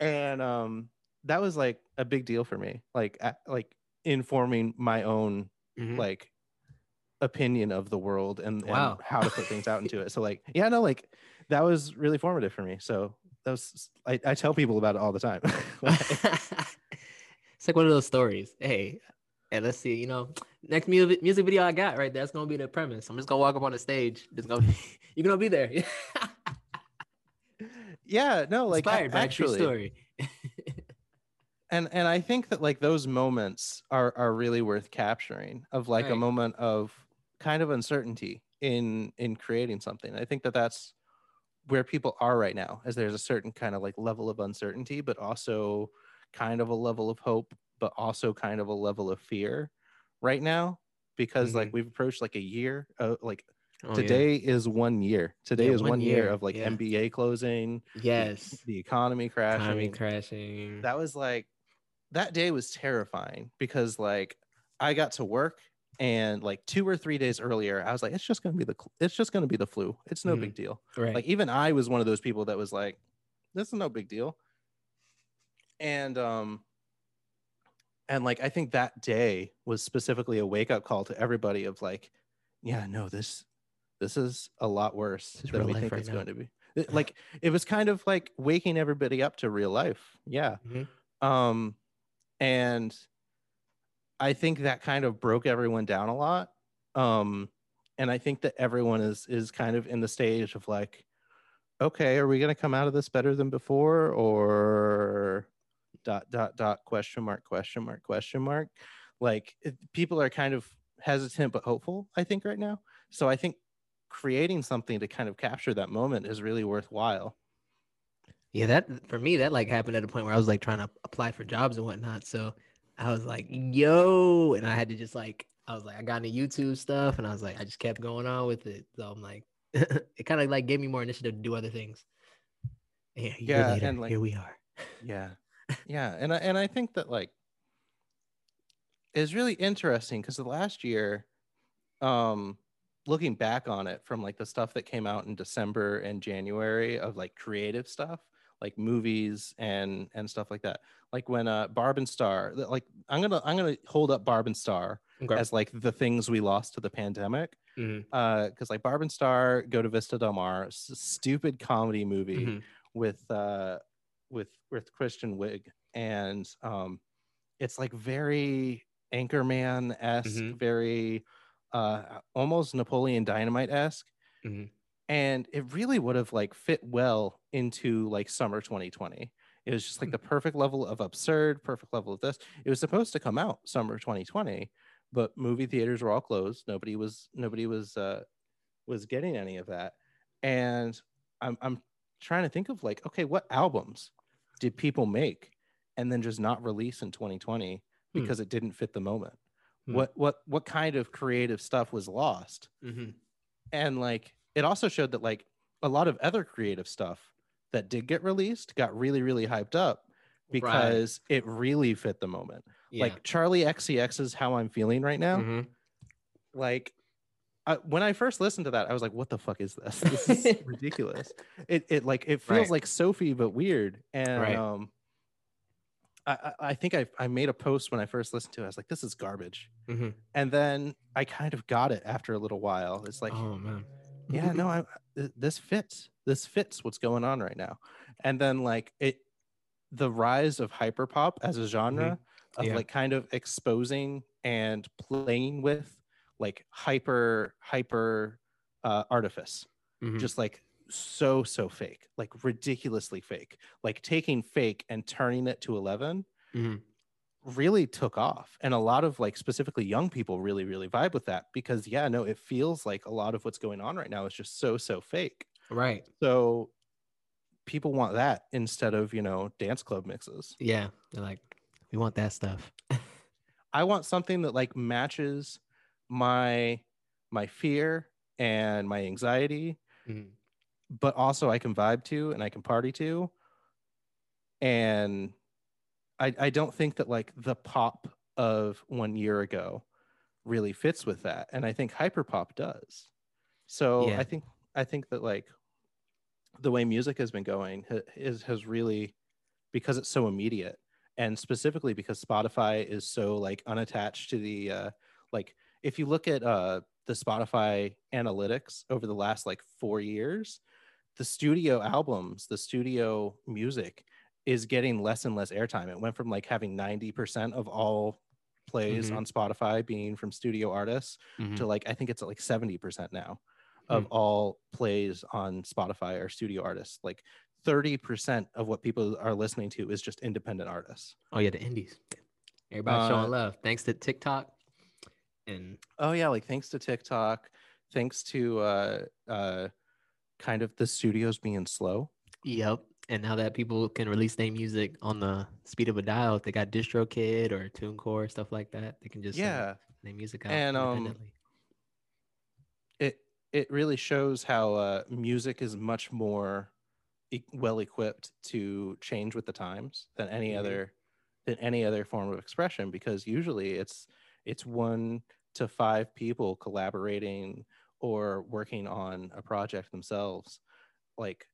Speaker 5: and um that was like a big deal for me like like informing my own
Speaker 3: Mhm.
Speaker 5: like opinion of the world and, and how to put things out into it. So like yeah no like that was really formative for me. So that was i, I tell people about it all the time
Speaker 3: it's like one of those stories. Hey, and let's see, you know, next music music video I got right there, that's gonna be the premise. I'm just gonna walk up on the stage. Just gonna you're gonna be there.
Speaker 5: yeah no like
Speaker 3: Inspired by
Speaker 5: actually
Speaker 3: story.
Speaker 5: and and i think that like those moments are are really worth capturing of like a moment of kind of uncertainty in in creating something i think that that's where people are right now as there's a certain kind of like level of uncertainty but also kind of a level of hope but also kind of a level of fear right now because like we've approached like a year uh, like
Speaker 3: Mm-hmm. Oh, yeah.
Speaker 5: today is one year today
Speaker 3: Yeah,
Speaker 5: is
Speaker 3: one
Speaker 5: one year,
Speaker 3: year,
Speaker 5: of like
Speaker 3: yeah.
Speaker 5: NBA closing the-
Speaker 3: Yes.
Speaker 5: the economy crashing
Speaker 3: Economy crashing.
Speaker 5: that was like that day was terrifying because like I got to work and like two or three days earlier, I was like, it's just gonna be the it's just gonna be the flu. It's no
Speaker 3: Mhm.
Speaker 5: big deal.
Speaker 3: Right.
Speaker 5: Like even I was one of those people that was like, this is no big deal. And um and like I think that day was specifically a wake up call to everybody of like, yeah, no, this this is a lot worse than we think
Speaker 3: right
Speaker 5: it's
Speaker 3: now.
Speaker 5: going to be. It- like it was kind of like waking everybody up to real life. Yeah.
Speaker 3: Mhm.
Speaker 5: Um and I think that kind of broke everyone down a lot. Um and I think that everyone is is kind of in the stage of like okay, are we going to come out of this better than before or dot dot dot question mark question mark question mark like it, people are kind of hesitant but hopeful i think right now so i think creating something to kind of capture that moment is really worthwhile
Speaker 3: Yeah, that for me, that like happened at a point where I was like trying to apply for jobs and whatnot. So I was like, yo, and I had to just like, I was like, I got into YouTube stuff and I was like, I just kept going on with it. So I'm like, it kind of like gave me more initiative to do other things. And yeah,
Speaker 5: Yeah,
Speaker 3: later,
Speaker 5: and, like,
Speaker 3: here we are.
Speaker 5: yeah yeah and I, and I think that like is really interesting because the last year um looking back on it from like the stuff that came out in december and january of like creative stuff like movies and and stuff like that like when uh barb and star like i'm gonna i'm gonna hold up barb and star
Speaker 3: Okay.
Speaker 5: as like the things we lost to the pandemic
Speaker 3: Mhm.
Speaker 5: uh because like barb and star go to vista del mar stupid comedy movie
Speaker 3: Mhm.
Speaker 5: with uh with with Kristen Wiig and um it's like very Anchorman esque,
Speaker 3: Mhm.
Speaker 5: very uh almost Napoleon Dynamite esque,
Speaker 3: Mhm.
Speaker 5: and it really would have like fit well into like summer 2020. It was just like the perfect level of absurd, perfect level of this. It was supposed to come out summer 2020, but movie theaters were all closed. Nobody was nobody was uh was getting any of that. And I'm I'm trying to think of like, okay, what albums did people make and then just not release in 2020
Speaker 3: Hmm.
Speaker 5: because it didn't fit the moment?
Speaker 3: Hmm.
Speaker 5: What what what kind of creative stuff was lost?
Speaker 3: Mhm.
Speaker 5: and like it also showed that like a lot of other creative stuff that did get released got really really hyped up because it really fit the moment
Speaker 3: Yeah.
Speaker 5: like charli xcx's how i'm feeling right now
Speaker 3: Mhm.
Speaker 5: like I, when i first listened to that i was like what the fuck is this this is ridiculous it, it like it feels
Speaker 3: Right.
Speaker 5: like sophie but weird and
Speaker 3: Right.
Speaker 5: um I, I think I, I made a post when I first listened to it. I was like, this is garbage.
Speaker 3: Mhm.
Speaker 5: And then I kind of got it after a little while. It's like,
Speaker 3: oh man.
Speaker 5: yeah no i this fits this fits what's going on right now and then like it the rise of hyperpop as a genre of
Speaker 3: Mm-hmm. Yeah.
Speaker 5: like kind of exposing and playing with like hyper hyper uh, artifice
Speaker 3: Mhm.
Speaker 5: just like so so fake like ridiculously fake like taking fake and turning it to 11
Speaker 3: Mhm.
Speaker 5: really took off and a lot of like specifically young people really really vibe with that because yeah no it feels like a lot of what's going on right now is just so so fake
Speaker 3: Right.
Speaker 5: so people want that instead of you know dance club mixes
Speaker 3: Yeah. They're like, we want that stuff.
Speaker 5: i want something that like matches my my fear and my anxiety
Speaker 3: Mhm.
Speaker 5: but also i can vibe to and i can party to and i i don't think that like the pop of one year ago really fits with that and i think hyperpop does so
Speaker 3: Yeah.
Speaker 5: i think i think that like the way music has been going is has really because it's so immediate and specifically because spotify is so like unattached to the uh like if you look at uh the spotify analytics over the last like four years the studio albums the studio music is getting less and less airtime it went from like having 90% of all plays
Speaker 3: Mhm.
Speaker 5: on spotify being from studio artists
Speaker 3: Mhm.
Speaker 5: to like i think it's at like 70% now of
Speaker 3: Hmm.
Speaker 5: all plays on spotify are studio artists like 30% of what people are listening to is just independent artists
Speaker 3: Oh yeah, the indies. Everybody
Speaker 5: Uh,
Speaker 3: showing love thanks to TikTok. And
Speaker 5: oh yeah like thanks to tiktok thanks to uh uh kind of the studios being slow
Speaker 3: yep. And now that people can release their music on the speed of a dial, if they got DistroKid or TuneCore stuff like that, they can just send
Speaker 5: yeah
Speaker 3: their music out
Speaker 5: And, um,
Speaker 3: independently.
Speaker 5: It really shows how uh music is much more e- well equipped to change with the times than any
Speaker 3: Mhm.
Speaker 5: other than any other form of expression because usually it's it's one to five people collaborating or working on a project themselves like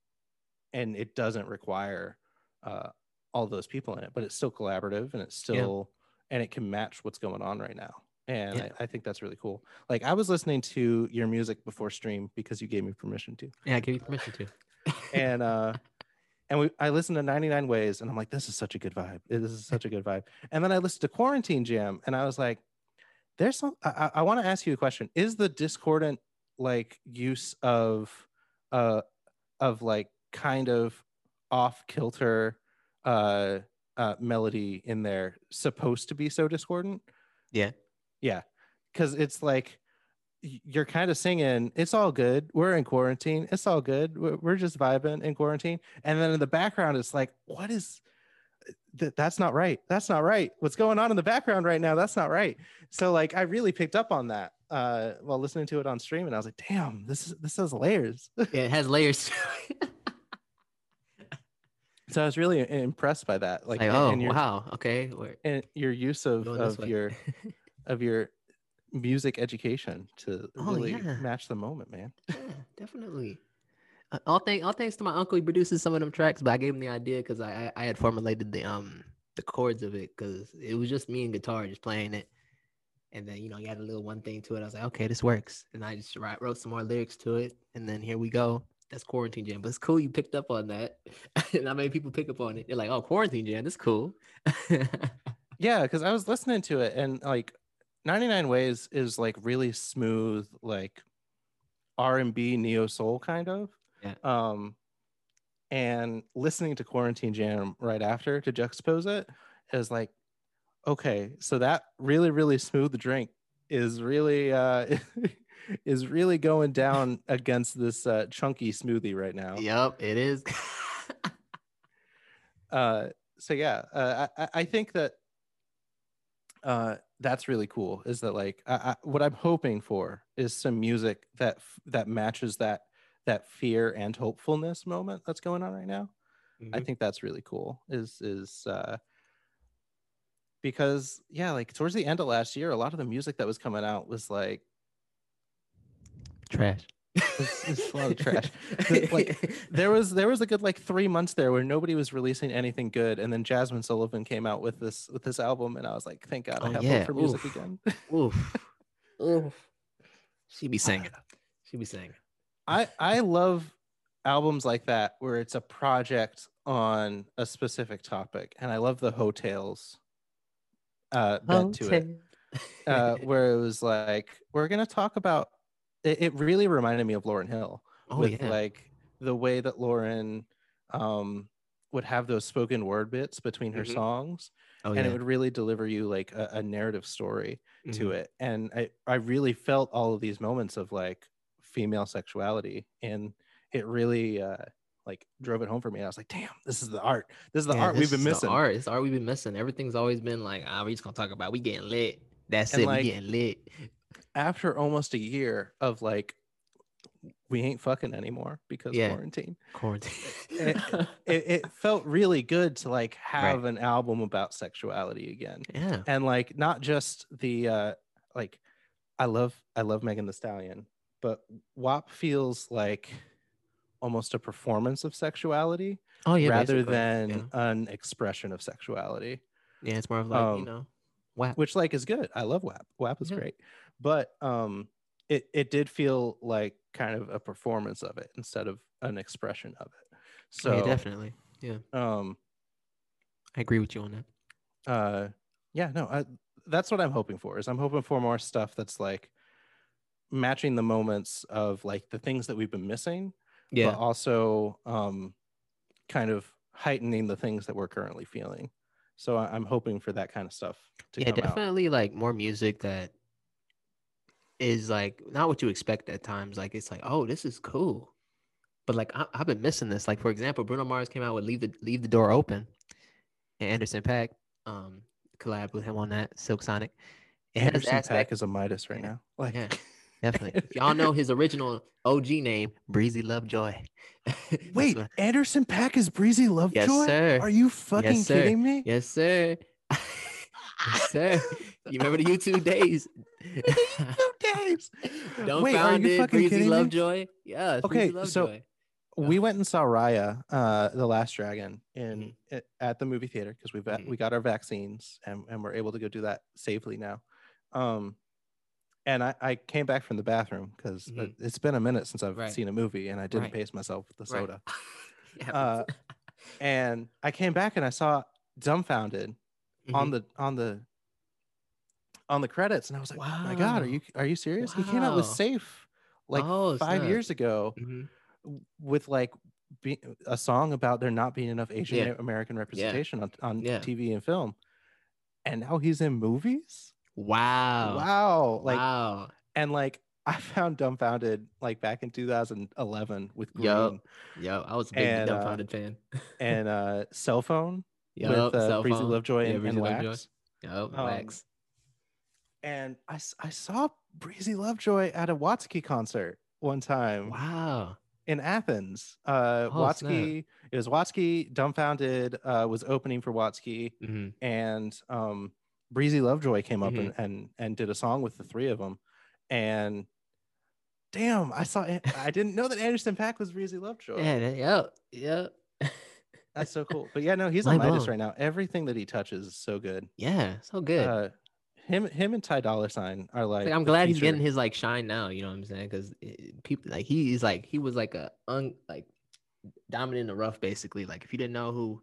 Speaker 5: and it doesn't require uh, all those people in it but it's still collaborative and it's still and it can match what's going on right now and
Speaker 3: Yeah.
Speaker 5: I, I think that's really cool like i was listening to your music before stream because you gave me permission to
Speaker 3: Yeah, I gave you permission to.
Speaker 5: and uh and we i listened to 99 ways and i'm like this is such a good vibe this is such a good vibe and then i listened to quarantine jam and i was like there's some i, I- I want to ask you a question is the discordant like use of uh of like kind of off kilter uh uh melody in there supposed to be so discordant
Speaker 3: Yeah.
Speaker 5: Yeah. Because it's like you're kind of singing it's all good. We're in quarantine. It's all good. We're, just vibing in quarantine. And then in the background it's like what is th- that's not right. That's not right. What's going on in the background right now? That's not right. So like i really picked up on that uh while listening to it on stream and i was like damn this is this has layers.
Speaker 3: Yeah, it has layers.
Speaker 5: so i was really impressed by that like,
Speaker 3: like,
Speaker 5: and-
Speaker 3: oh
Speaker 5: and your,
Speaker 3: wow, okay, we're
Speaker 5: and your use of, of your of your music education to
Speaker 3: Oh,
Speaker 5: really
Speaker 3: yeah.
Speaker 5: match the moment man
Speaker 3: yeah, definitely. Uh, all thank all thanks to my uncle. He produces some of them tracks, but I gave him the idea because I, I I had formulated the um the chords of it because it was just me and guitar just playing it, and then you know you had a little one thing to it. I was like, okay, this works, and I just write, wrote some more lyrics to it, and then here we go. That's quarantine jam, but it's cool you picked up on that, and I made people pick up on it. They're like, oh, quarantine jam, that's cool.
Speaker 5: yeah because i was listening to it and like 99 ways is like really smooth like r&b neo soul kind of
Speaker 3: Yeah.
Speaker 5: um and listening to quarantine jam right after to juxtapose it is like okay so that really really smooth drink is really uh is really going down against this uh chunky smoothie right now
Speaker 3: yep, it is.
Speaker 5: uh so yeah uh, I, I- I think that uh that's really cool is that like I, I, what i'm hoping for is some music that f- that matches that that fear and hopefulness moment that's going on right now i
Speaker 3: Mhm.
Speaker 5: think that's really cool is is uh because yeah like towards the end of last year a lot of the music that was coming out was like
Speaker 3: trash.
Speaker 5: It's- it's a lot of trash. Like, there was there was a good like three months there where nobody was releasing anything good and then jazmine sullivan came out with this with this album and i was like thank god i
Speaker 3: Oh,
Speaker 5: have
Speaker 3: yeah.
Speaker 5: hope for music
Speaker 3: Oof.
Speaker 5: again
Speaker 3: Oof. Oof. She be singing. She be singing.
Speaker 5: i i love albums like that where it's a project on a specific topic and i love the heaux tales uh bent to it uh where it was like we're gonna talk about it, it really reminded me of lauryn hill
Speaker 3: oh
Speaker 5: with
Speaker 3: yeah.
Speaker 5: like the way that Lauryn um would have those spoken word bits between her
Speaker 4: Mhm.
Speaker 5: songs
Speaker 3: oh
Speaker 5: and
Speaker 3: yeah.
Speaker 5: it would really deliver you like a, a narrative story to
Speaker 3: Mhm.
Speaker 5: it and I, I really felt all of these moments of like female sexuality and it really uh like drove it home for me i was like damn this is the art this is the
Speaker 3: Yeah,
Speaker 5: art we've been missing
Speaker 3: art. It's the art we've been missing. Everything's always been like, ah, we just gonna talk about we getting lit. That's
Speaker 5: And,
Speaker 3: it.
Speaker 5: like,
Speaker 3: we getting lit.
Speaker 5: After almost a year of like we ain't fucking anymore because
Speaker 3: Yeah.
Speaker 5: quarantine
Speaker 3: Quarantine.
Speaker 5: it, it felt really good to like have an album about sexuality again
Speaker 3: yeah.
Speaker 5: and like not just the uh like i love i love megan thee stallion but wap feels like almost a performance of sexuality
Speaker 3: Oh yeah.
Speaker 5: rather
Speaker 3: basically.
Speaker 5: than
Speaker 3: yeah.
Speaker 5: an expression of sexuality
Speaker 3: Yeah, it's more of like you
Speaker 5: um,
Speaker 3: know, wow.
Speaker 5: which like is good i love wap wap is
Speaker 3: Yeah.
Speaker 5: great but um it it did feel like kind of a performance of it instead of an expression of it so
Speaker 3: Oh, yeah, definitely.
Speaker 5: um
Speaker 3: I agree with you on that.
Speaker 5: uh yeah no I, that's what i'm hoping for is i'm hoping for more stuff that's like matching the moments of like the things that we've been missing
Speaker 3: Yeah.
Speaker 5: but also um kind of heightening the things that we're currently feeling so I- i'm hoping for that kind of stuff to
Speaker 3: yeah,
Speaker 5: come out
Speaker 3: definitely like more music that is like not what you expect at times. Like it's like, oh, this is cool. But like I, I've been missing this. Like for example, Bruno Mars came out with "Leave the Leave the Door Open," and Anderson Paak um collab with him on that. Silk Sonic. It
Speaker 5: anderson paak is a midas right
Speaker 3: Yeah.
Speaker 5: now like
Speaker 3: Yeah, definitely. If y'all know his original OG name, Breezy Lovejoy.
Speaker 5: Wait
Speaker 3: what-
Speaker 5: anderson paak is breezy lovejoy
Speaker 3: yes, sir.
Speaker 5: are you fucking
Speaker 3: sir.
Speaker 5: kidding me
Speaker 3: Yes, sir. Yes, sir. You remember the YouTube days?
Speaker 5: Days.
Speaker 3: Don't
Speaker 5: Wait, are you
Speaker 3: it.
Speaker 5: fucking
Speaker 3: Breezy
Speaker 5: kidding me?
Speaker 3: Lovejoy. Yeah.
Speaker 5: Okay,
Speaker 3: Breezy
Speaker 5: so-
Speaker 3: Lovejoy.
Speaker 5: we went and saw Raya, uh, the Last Dragon, in
Speaker 3: Mm-hmm.
Speaker 5: at- the movie theater because we
Speaker 3: Mhm.
Speaker 5: we got our vaccines and and we're able to go do that safely now. Um, and I, I came back from the bathroom because
Speaker 3: Mhm.
Speaker 5: it's been a minute since I've
Speaker 3: Right.
Speaker 5: seen a movie and I didn't
Speaker 3: Right.
Speaker 5: pace myself with the
Speaker 3: Right.
Speaker 5: soda.
Speaker 3: Yeah,
Speaker 5: Uh, and I came back and I saw dumbfoundead on
Speaker 3: mhm.
Speaker 5: the on the on the credits and I was like, oh my god, are you are you serious? He came out with Safe like
Speaker 3: Oh,
Speaker 5: five years ago
Speaker 3: Mhm.
Speaker 5: with like be, a song about there not being enough Asian
Speaker 3: Yeah.
Speaker 5: American representation on, on
Speaker 3: Yeah.
Speaker 5: TV and film. And now he's in movies.
Speaker 3: Wow.
Speaker 5: Wow. Like
Speaker 3: wow.
Speaker 5: and like I found dumbfoundead like back in 2011 with Green
Speaker 3: Yup. Yo, I was a big
Speaker 5: And, uh,
Speaker 3: dumbfoundead fan.
Speaker 5: and uh cell phone
Speaker 3: Yup,
Speaker 5: with uh, Breezy. Lovejoy
Speaker 3: Yeah,
Speaker 5: and, and
Speaker 3: Breezy Lovejoy.
Speaker 5: Wax.
Speaker 3: Yup,
Speaker 5: um,
Speaker 3: wax.
Speaker 5: And I, I saw Breezy Lovejoy at a Watsky concert one time.
Speaker 3: Wow.
Speaker 5: in Athens. Uh,
Speaker 3: Oh.
Speaker 5: Watsky, it was Watsky, Dumbfoundead uh, was opening for Watsky,
Speaker 3: hmm
Speaker 5: and um, Breezy Lovejoy came up
Speaker 3: Mhm.
Speaker 5: and, and and did a song with the three of them. And damn, I saw. I didn't know that Anderson Paak was Breezy Lovejoy.
Speaker 3: Yeah. Yep. Yep.
Speaker 5: That's so cool. But yeah, no, he's on Midas right now. Everything that he touches is so good.
Speaker 3: yeah. So good.
Speaker 5: Uh, him, him, and Ty Dolla Sign are like.
Speaker 3: Like, I'm glad he's getting his like shine now. You know what I'm saying? Because people like he's like he was like a un like dominant in the rough basically. Like if you didn't know who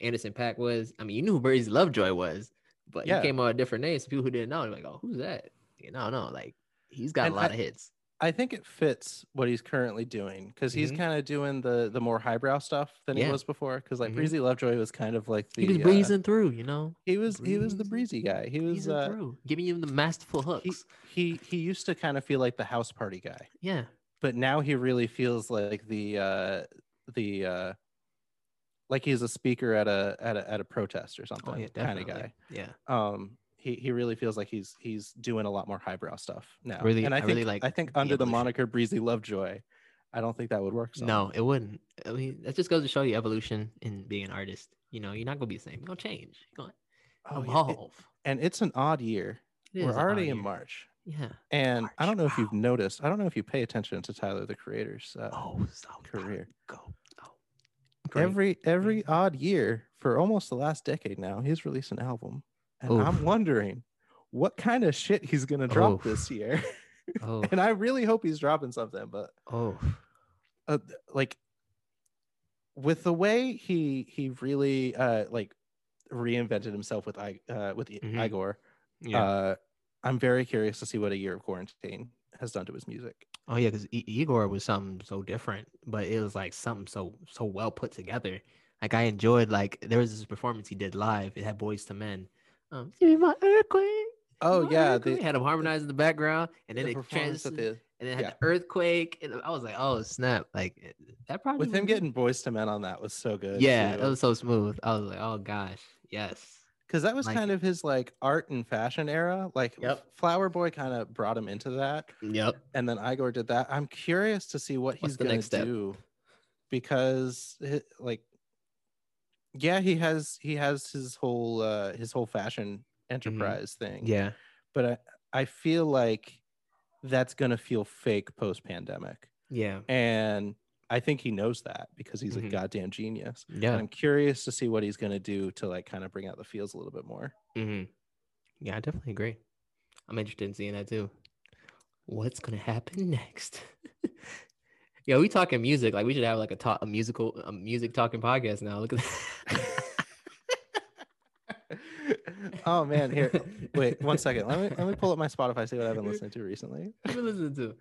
Speaker 3: Anderson Paak was, I mean you knew who Breezy Lovejoy was, but
Speaker 5: Yeah.
Speaker 3: he came out with different names. People who didn't know, they're like, oh, who's that? You know, no, like he's got
Speaker 5: And
Speaker 3: a lot
Speaker 5: I-
Speaker 3: of hits.
Speaker 5: I think it fits what he's currently doing because he's
Speaker 3: Mhm.
Speaker 5: kind of doing the the more highbrow stuff than he was before. Because like
Speaker 3: Mhm.
Speaker 5: Breezy Lovejoy was kind of like the
Speaker 3: he was
Speaker 5: uh,
Speaker 3: breezing through, you know,
Speaker 5: he was he was the breezy guy. He was uh,
Speaker 3: through, giving you the masterful
Speaker 5: he,
Speaker 3: hooks.
Speaker 5: he he used to kind of feel like the house party guy,
Speaker 3: yeah,
Speaker 5: but now he really feels like the uh the uh like he's a speaker at a at a at a protest or something
Speaker 3: oh yeah,
Speaker 5: kind of guy.
Speaker 3: Yeah,
Speaker 5: Um, he he really feels like he's he's doing a lot more highbrow stuff now.
Speaker 3: Really-
Speaker 5: and I,
Speaker 3: I
Speaker 5: think
Speaker 3: really like
Speaker 5: I think under the
Speaker 3: evolution.
Speaker 5: moniker Breezy Lovejoy, I don't think that would work. So
Speaker 3: no, it wouldn't. I mean, that just goes to show you evolution in being an artist. You know, you're not gonna be the same. You're gonna change. You're gonna
Speaker 5: Oh, yeah. It-
Speaker 3: evolve.
Speaker 5: and it's an odd year.
Speaker 3: It
Speaker 5: We're already in
Speaker 3: year.
Speaker 5: March.
Speaker 3: Yeah.
Speaker 5: And I don't
Speaker 3: March,
Speaker 5: know if you've noticed. I don't know if you pay attention to Tyler the Creator's uh,
Speaker 3: Oh, so
Speaker 5: career.
Speaker 3: Go. Oh. Great.
Speaker 5: Every every odd year for almost the last decade now, he's released an album, and
Speaker 3: Oof.
Speaker 5: I'm wondering what kind of shit he's gonna drop
Speaker 3: Oof.
Speaker 5: this year. And I really hope he's dropping something. But
Speaker 3: Oh.
Speaker 5: uh, like with the way he he really uh like reinvented himself with I uh with I-
Speaker 3: Mhm.
Speaker 5: Igor,
Speaker 3: Yeah.
Speaker 5: uh, I'm very curious to see what a year of quarantine has done to his music.
Speaker 3: oh yeah, because Igor was something so different, but it was like something so so well put together. Like I enjoyed like there was this performance he did live. It had Boyz II Men. Um, "Give me my earthquake.
Speaker 5: Oh
Speaker 3: my
Speaker 5: yeah,
Speaker 3: earthquake."
Speaker 5: the,
Speaker 3: had him harmonize in the background, and then
Speaker 5: the
Speaker 3: it
Speaker 5: performance
Speaker 3: trans
Speaker 5: the
Speaker 3: and then it had
Speaker 5: yeah.
Speaker 3: the earthquake. And I was like, oh snap! Like that probably
Speaker 5: with him
Speaker 3: was-
Speaker 5: getting boyz ii men on that was so good.
Speaker 3: yeah, that was so smooth. I was like, oh gosh, yes.
Speaker 5: because that was
Speaker 3: like
Speaker 5: kind of his like art and fashion era. Like
Speaker 3: Yep.
Speaker 5: Flower Boy kind of brought him into that,
Speaker 3: Yep.
Speaker 5: and then Igor did that. I'm curious to see what
Speaker 3: What's
Speaker 5: he's gonna do because like yeah he has he has his whole uh his whole fashion enterprise thing
Speaker 3: Mm-hmm. Yeah.
Speaker 5: but i i feel like that's gonna feel fake post pandemic
Speaker 3: Yeah.
Speaker 5: and i think he knows that because he's a
Speaker 3: Mhm.
Speaker 5: goddamn genius and
Speaker 3: Yeah.
Speaker 5: i'm curious to see what he's gonna do to like kind of bring out the feels a little bit more
Speaker 3: hmm Yeah, I definitely agree. I'm interested in seeing that too. What's gonna happen next? Yo, we talking music. Like we should have like a talk, a musical, a music talking podcast now. Look at that.
Speaker 5: oh man here wait one second let me let me pull up my spotify see what i've been listening to recently
Speaker 3: What been listening to?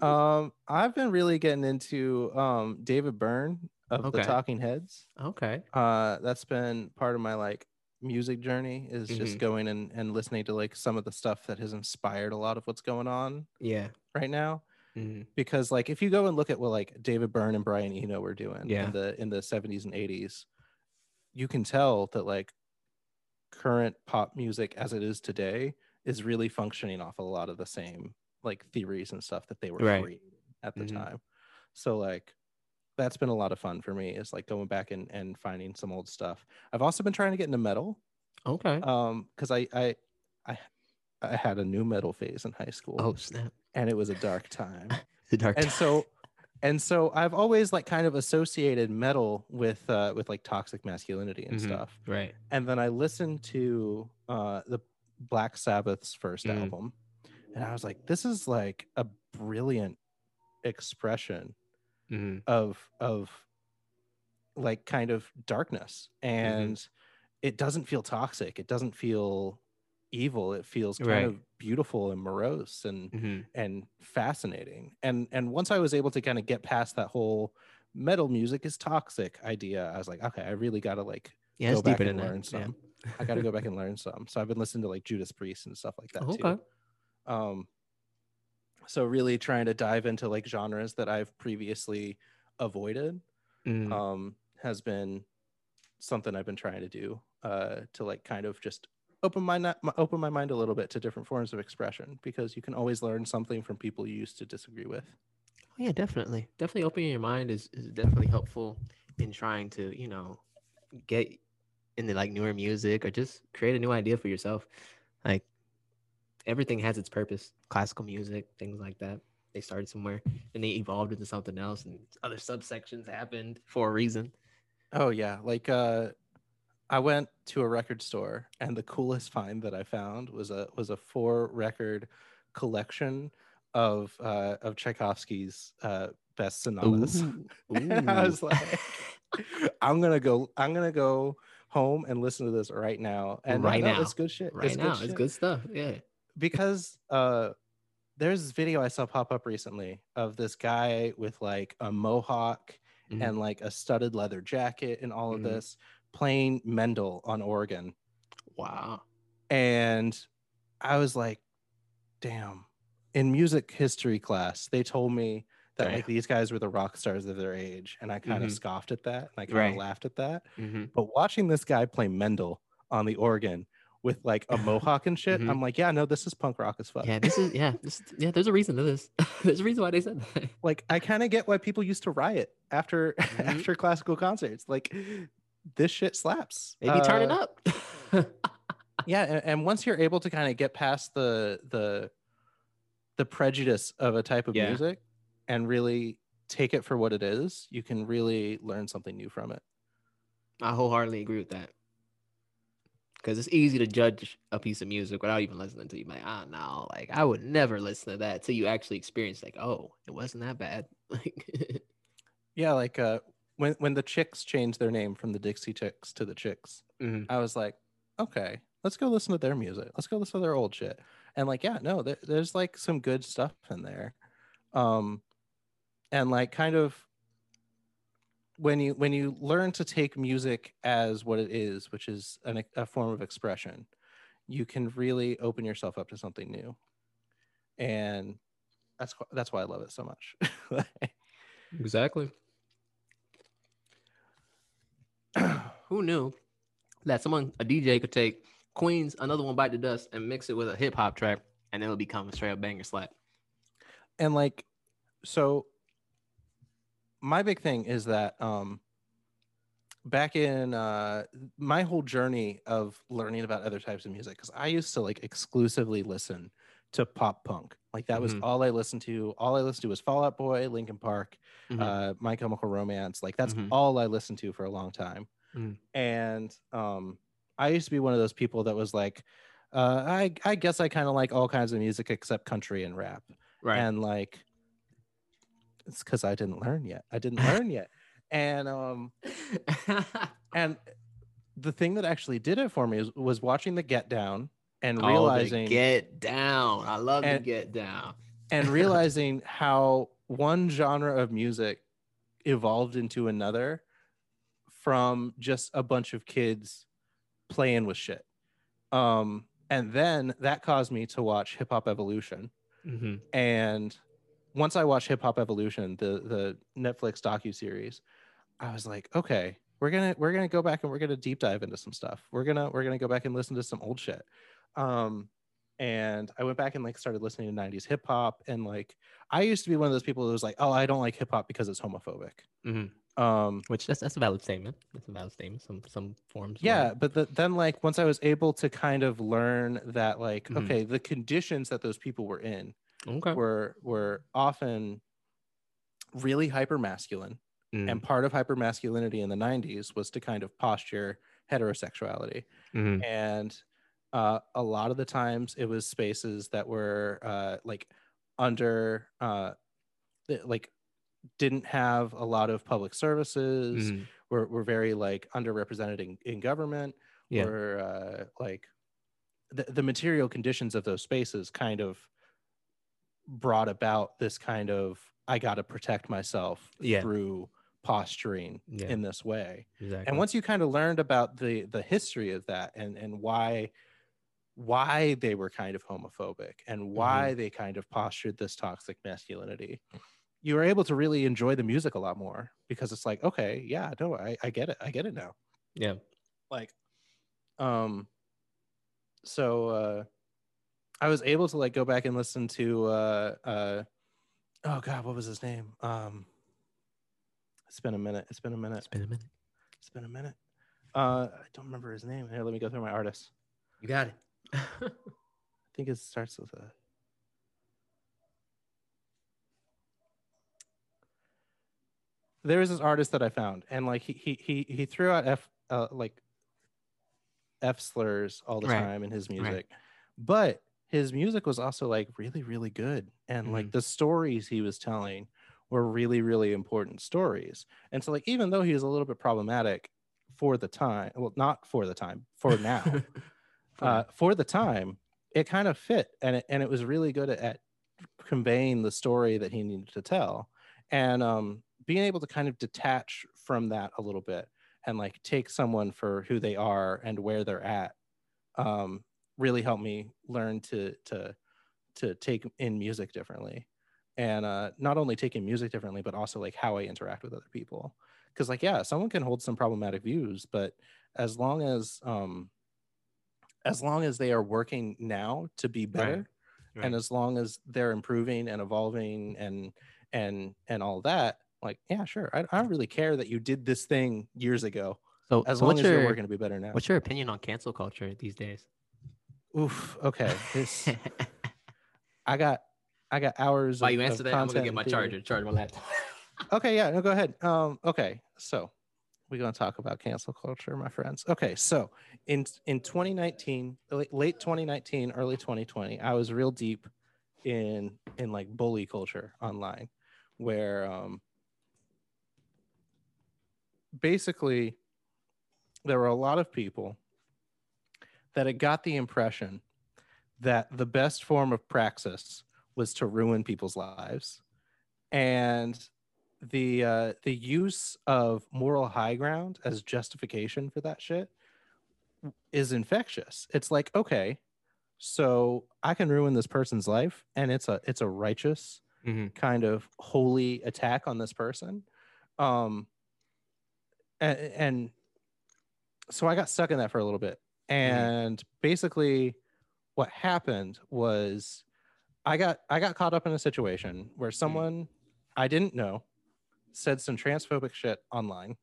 Speaker 5: Um, I've been really getting into um David Byrne of
Speaker 3: Okay.
Speaker 5: the Talking Heads.
Speaker 3: okay.
Speaker 5: Uh, that's been part of my like music journey is just
Speaker 3: Mhm.
Speaker 5: going and and listening to like some of the stuff that has inspired a lot of what's going on
Speaker 3: Yeah.
Speaker 5: right now.
Speaker 3: Mhm.
Speaker 5: Because like if you go and look at what like David Byrne and Brian Eno were doing
Speaker 3: Yeah.
Speaker 5: in the in the 70s and 80s, you can tell that like current pop music as it is today is really functioning off a lot of the same like theories and stuff that they were
Speaker 3: Right.
Speaker 5: creating at the
Speaker 3: Mhm.
Speaker 5: time. So like that's been a lot of fun for me is like going back and, and finding some old stuff. I've also been trying to get into metal.
Speaker 3: Okay.
Speaker 5: Um, because I I I I had a nu metal phase in high school,
Speaker 3: oh snap!
Speaker 5: And it was a dark time.
Speaker 3: The dark.
Speaker 5: and so and so I've always like kind of associated metal with uh with like toxic masculinity and
Speaker 3: Mhm.
Speaker 5: stuff.
Speaker 3: right.
Speaker 5: And then I listened to uh the Black Sabbath's first
Speaker 3: Mm.
Speaker 5: album, and I was like, this is like a brilliant expression
Speaker 3: Mhm.
Speaker 5: of of like kind of darkness and it doesn't feel toxic it doesn't feel evil it feels kind
Speaker 3: Right.
Speaker 5: of beautiful and morose and
Speaker 3: Mhm.
Speaker 5: and fascinating and and once i was able to kind of get past that whole metal music is toxic idea i was like okay i really gotta like
Speaker 3: Yeah,
Speaker 5: go back and
Speaker 3: that.
Speaker 5: learn
Speaker 3: Yeah.
Speaker 5: some i gotta go back and learn some so i've been listening to like judas priest and stuff like that
Speaker 3: Oh,
Speaker 5: too
Speaker 3: okay.
Speaker 5: um so really trying to dive into like genres that i've previously avoided
Speaker 3: Mhm.
Speaker 5: um has been something i've been trying to do uh to like kind of just open my open my mind a little bit to different forms of expression because you can always learn something from people you used to disagree with
Speaker 3: Oh, yeah, definitely. Definitely opening your mind is, is definitely helpful in trying to, you know, get into like newer music or just create a new idea for yourself. Like everything has its purpose. Classical music, things like that. They started somewhere and they evolved into something else and other subsections happened for a reason.
Speaker 5: oh yeah like uh i went to a record store and the coolest find that i found was a was a four record collection of uh of tchaikovsky's uh best sonatas
Speaker 3: Ooh.
Speaker 5: And I was like, I'm gonna go. I'm gonna go home and listen to this right now. And
Speaker 3: Right now.
Speaker 5: it's good shit.
Speaker 3: right
Speaker 5: it's
Speaker 3: now,
Speaker 5: good
Speaker 3: it's good stuff. Yeah.
Speaker 5: because uh, there's this video I saw pop up recently of this guy with like a mohawk
Speaker 3: Mhm.
Speaker 5: and like a studded leather jacket and all of
Speaker 3: Mhm.
Speaker 5: this playing Mendel on organ,
Speaker 3: Wow.
Speaker 5: and I was like, damn. In music history class, they told me that like these guys were the rock stars of their age, and I kind of
Speaker 3: Mhm.
Speaker 5: scoffed at that, and I kind
Speaker 3: Right.
Speaker 5: of laughed at that.
Speaker 3: hmm
Speaker 5: But watching this guy play Mendel on the organ with like a mohawk and shit,
Speaker 3: Mhm.
Speaker 5: I'm like, yeah, no, this is punk rock as fuck.
Speaker 3: Yeah, this is yeah, this yeah. There's a reason to this. there's a reason why they said that.
Speaker 5: Like, I kind of get why people used to riot after
Speaker 3: Mhm.
Speaker 5: after classical concerts. Like, this shit slaps.
Speaker 3: Maybe be turning
Speaker 5: Uh,
Speaker 3: up.
Speaker 5: Yeah, and, and once you're able to kind of get past the the the prejudice of a type of
Speaker 3: Yeah.
Speaker 5: music and really take it for what it is, you can really learn something new from it.
Speaker 3: I wholeheartedly agree with that. Because it's easy to judge a piece of music without even listening to you. Like, ah, no, like I would never listen to that till you actually experience. Like, oh, it wasn't that bad. Like,
Speaker 5: Yeah, like uh, when when the Chicks changed their name from the Dixie Chicks to the Chicks,
Speaker 3: Mhm.
Speaker 5: I was like, okay, let's go listen to their music. Let's go listen to their old shit. And like, yeah, no, there, there's like some good stuff in there. Um, and like kind of when you when you learn to take music as what it is, which is an, a form of expression, you can really open yourself up to something new. And that's that's why I love it so much.
Speaker 3: exactly. Who knew that someone, a DJ, could take Queen's "Another One Bite the Dust" and mix it with a hip hop track, and it'll become a straight up banger slap.
Speaker 5: and like so my big thing is that um back in uh my whole journey of learning about other types of music because i used to like exclusively listen to pop punk like that was
Speaker 3: Mhm.
Speaker 5: all i listened to all i listened to was fallout boy linkin park
Speaker 3: Mhm.
Speaker 5: uh my chemical romance like that's
Speaker 3: Mhm.
Speaker 5: all i listened to for a long time
Speaker 3: Mhm.
Speaker 5: and um i used to be one of those people that was like uh i i guess i kind of like all kinds of music except country and rap
Speaker 3: right.
Speaker 5: and like it's because i didn't learn yet i didn't learn yet and um and the thing that actually did it for me is, was watching the get down and
Speaker 3: Oh,
Speaker 5: realizing
Speaker 3: get down. I love
Speaker 5: And-
Speaker 3: the get down.
Speaker 5: and realizing how one genre of music evolved into another from just a bunch of kids playing with shit um and then that caused me to watch hip hop evolution
Speaker 3: Mm-hmm.
Speaker 5: and once I watched Hip Hop Evolution, the the Netflix docu series, I was like, okay, we're gonna we're gonna go back and we're gonna deep dive into some stuff. We're gonna we're gonna go back and listen to some old shit. Um, and I went back and like started listening to '90s hip hop, and like I used to be one of those people who was like, oh, I don't like hip hop because it's homophobic.
Speaker 3: Mhm.
Speaker 5: Um,
Speaker 3: Which that's that's a valid statement. That's a valid statement. Some some forms.
Speaker 5: yeah but the, then like once i was able to kind of learn that like
Speaker 3: Mhm.
Speaker 5: okay the conditions that those people were in
Speaker 3: Okay.
Speaker 5: were were often really hyper masculine
Speaker 3: Mm,
Speaker 5: and part of hyper masculinity in the 90s was to kind of posture heterosexuality
Speaker 3: mhm,
Speaker 5: and uh, a lot of the times it was spaces that were uh, like under uh, like didn't have a lot of public services
Speaker 3: mhm.
Speaker 5: were, were very like underrepresented in, in government
Speaker 3: Yeah.
Speaker 5: were uh, like the, the material conditions of those spaces kind of brought about this kind of i got to protect myself
Speaker 3: Yeah.
Speaker 5: through posturing
Speaker 3: Yeah.
Speaker 5: in this way
Speaker 3: Exactly.
Speaker 5: and once you kind of learned about the the history of that and and why why they were kind of homophobic and why they kind of postured this toxic masculinity you were able to really enjoy the music a lot more because it's like okay yeah no i, I get it. I get it now.
Speaker 3: Yeah.
Speaker 5: like um so uh i was able to like go back and listen to uh uh oh god what was his name? Um it's been a minute. It's been a minute.
Speaker 3: It's been a minute.
Speaker 5: it's been a minute. Uh i don't remember his name. Here let me go through my artists
Speaker 3: You got it.
Speaker 5: i think it starts with a there was this artist that i found and like he he he, he threw out f uh, like f slurs all the
Speaker 3: Right.
Speaker 5: time in his
Speaker 3: Right.
Speaker 5: music but his music was also like really really good and like the stories he was telling were really really important stories and so like even though he was a little bit problematic for the time well not for the time for now uh, for the time, it kind of fit, and it, and it was really good at, at conveying the story that he needed to tell, and um, being able to kind of detach from that a little bit and like take someone for who they are and where they're at, um, really helped me learn to to to take in music differently, and uh, not only taking music differently, but also like how I interact with other people. Because like yeah, someone can hold some problematic views, but as long as um, as long as they are working now to be better
Speaker 3: Right.
Speaker 5: and as long as they're improving and evolving and and and all that like yeah sure I, I don't really care that you did this thing years ago
Speaker 3: so,
Speaker 5: as
Speaker 3: so
Speaker 5: long as
Speaker 3: your,
Speaker 5: you're working to be better now
Speaker 3: What's your opinion on cancel culture these days?
Speaker 5: oof okay this i got i got hours
Speaker 3: While
Speaker 5: of-
Speaker 3: you answer that, I'm gonna get my
Speaker 5: theory.
Speaker 3: charger, charge my laptop.
Speaker 5: okay yeah no go ahead um okay so we're going to talk about cancel culture my friends okay so in in 2019 late, late 2019 early 2020 i was real deep in in like bully culture online where um basically there were a lot of people that it got the impression that the best form of praxis was to ruin people's lives. And the uh the use of moral high ground as justification for that shit is infectious. It's like okay so i can ruin this person's life and it's a it's a righteous
Speaker 3: Mhm.
Speaker 5: kind of holy attack on this person. Um and, and so i got stuck in that for a little bit. And basically what happened was i got i got caught up in a situation where someone i didn't know said some transphobic shit online.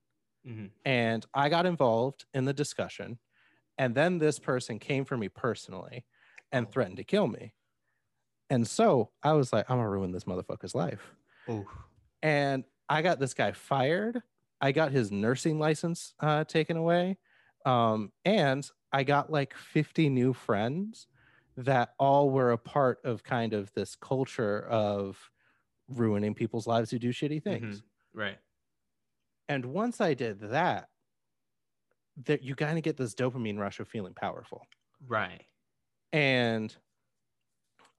Speaker 3: Mhm.
Speaker 5: and i got involved in the discussion. And then this person came for me personally and threatened to kill me. And so i was like i'm gonna ruin this motherfucker's life.
Speaker 3: Oof.
Speaker 5: and I got this guy fired. I got his nursing license uh, taken away, um, and I got like 50 new friends that all were a part of kind of this culture of ruining people's lives who do shitty things.
Speaker 3: Mhm. Right.
Speaker 5: And once I did that, that you kind of get this dopamine rush of feeling powerful.
Speaker 3: Right.
Speaker 5: And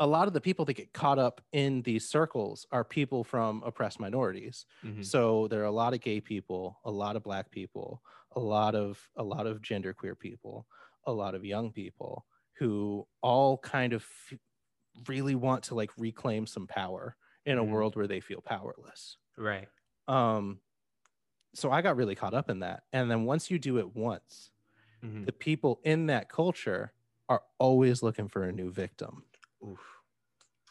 Speaker 5: a lot of the people that get caught up in these circles are people from oppressed minorities.
Speaker 3: Mhm.
Speaker 5: So there are a lot of gay people, a lot of black people, a lot of a lot of genderqueer people, a lot of young people who all kind of f- really want to like reclaim some power in a
Speaker 3: Mhm.
Speaker 5: world where they feel powerless.
Speaker 3: Right.
Speaker 5: Um so I got really caught up in that. And then once you do it once,
Speaker 3: Mhm.
Speaker 5: the people in that culture are always looking for a new victim.
Speaker 3: Oof.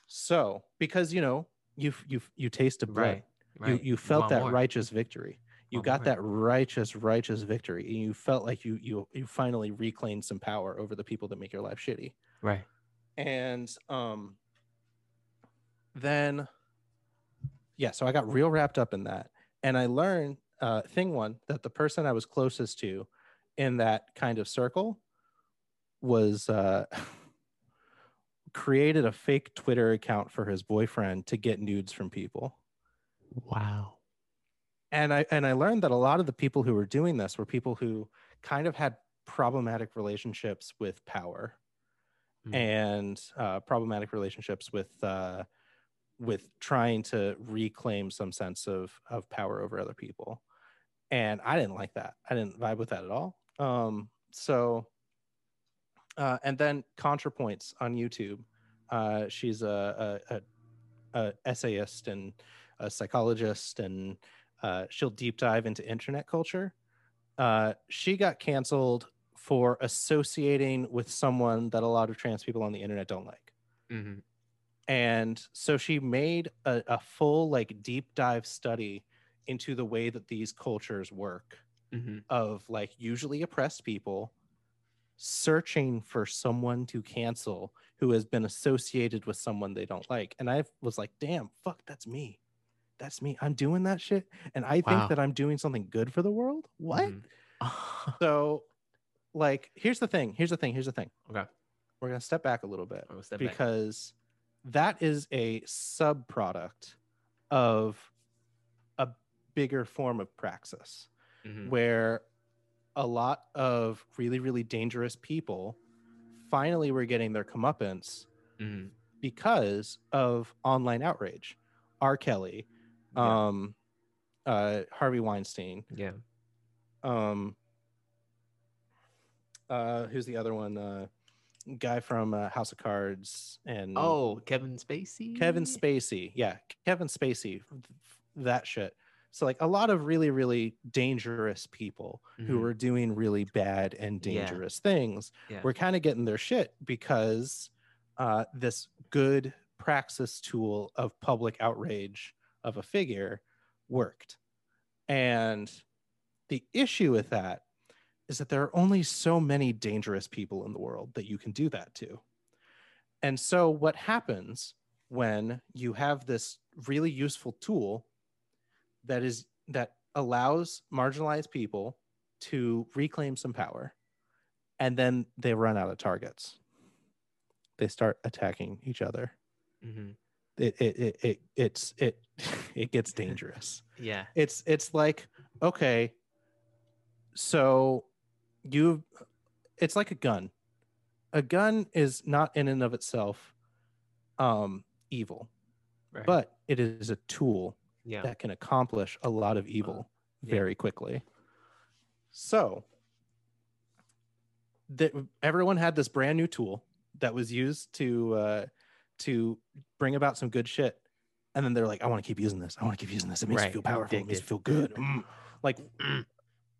Speaker 5: So, because you know, you you you tasted blood.
Speaker 3: Right. Right.
Speaker 5: You you felt that
Speaker 3: more.
Speaker 5: righteous victory. you got
Speaker 3: right.
Speaker 5: that righteous righteous victory and you felt like you you you finally reclaimed some power over the people that make your life shitty
Speaker 3: Right.
Speaker 5: and um then yeah so i got real wrapped up in that and i learned uh thing one that the person i was closest to in that kind of circle was uh created a fake twitter account for his boyfriend to get nudes from people
Speaker 3: Wow.
Speaker 5: and i and i learned that a lot of the people who were doing this were people who kind of had problematic relationships with power
Speaker 3: Mm.
Speaker 5: and uh, problematic relationships with uh, with trying to reclaim some sense of of power over other people and i didn't like that i didn't vibe with that at all um so uh, and then contrapoints on youtube uh, she's a, a, a, essayist and a psychologist and uh, she'll deep dive into internet culture uh, she got canceled for associating with someone that a lot of trans people on the internet don't like
Speaker 3: Mhm.
Speaker 5: and so she made a, a full like deep dive study into the way that these cultures work
Speaker 3: Mhm.
Speaker 5: of like usually oppressed people searching for someone to cancel who has been associated with someone they don't like and i was like damn fuck that's me that's me i'm doing that shit and i
Speaker 3: Wow.
Speaker 5: think that i'm doing something good for the world what
Speaker 3: Mhm.
Speaker 5: so like here's the thing here's the thing here's the thing
Speaker 3: okay.
Speaker 5: we're going to step back a little bit
Speaker 3: back.
Speaker 5: because that is a sub product of a bigger form of praxis
Speaker 3: Mhm.
Speaker 5: where a lot of really really dangerous people finally were getting their comeuppance
Speaker 3: Mhm.
Speaker 5: because of online outrage r kelly
Speaker 3: Yeah.
Speaker 5: um uh harvey weinstein
Speaker 3: yeah.
Speaker 5: um uh who's the other one uh guy from uh, house of cards and
Speaker 3: Oh, Kevin Spacey.
Speaker 5: kevin spacey yeah kevin spacey that shit so like a lot of really really dangerous people who
Speaker 3: Mhm.
Speaker 5: were doing really bad and
Speaker 3: Yeah.
Speaker 5: dangerous things
Speaker 3: Yeah.
Speaker 5: were kind of getting their shit because uh this good praxis tool of public outrage of a figure worked and the issue with that is that there are only so many dangerous people in the world that you can do that to. And so, what happens when you have this really useful tool that is that allows marginalized people to reclaim some power, and then they run out of targets? They start attacking each other.
Speaker 3: Mhm.
Speaker 5: It it it, it it's it it gets dangerous
Speaker 3: Yeah.
Speaker 5: it's it's like okay so you it's like a gun a gun is not in and of itself um evil
Speaker 3: Right.
Speaker 5: but it is a tool
Speaker 3: yeah.
Speaker 5: that can accomplish a lot of evil
Speaker 3: yeah.
Speaker 5: very quickly. So that everyone had this brand new tool that was used to uh to bring about some good shit. And then they're like i want to keep using this. I want to keep using this. It makes
Speaker 3: Right,
Speaker 5: me feel powerful. It makes me feel good. Mm. like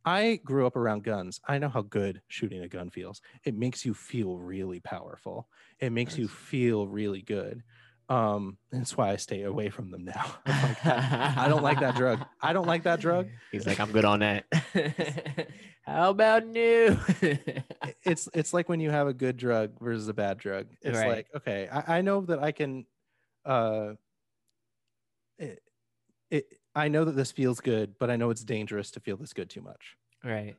Speaker 5: i grew up around guns. I know how good shooting a gun feels. It makes you feel really powerful. It makes you feel really good um that's why i stay away from them now I'm like, I don't like that drug. I don't like that drug.
Speaker 3: He's like, I'm good on that. How about new?
Speaker 5: it's it's like when you have a good drug versus a bad drug. It's
Speaker 3: Right.
Speaker 5: like okay, I, I know that I can, uh, it, it I know that this feels good, but I know it's dangerous to feel this good too much.
Speaker 3: right.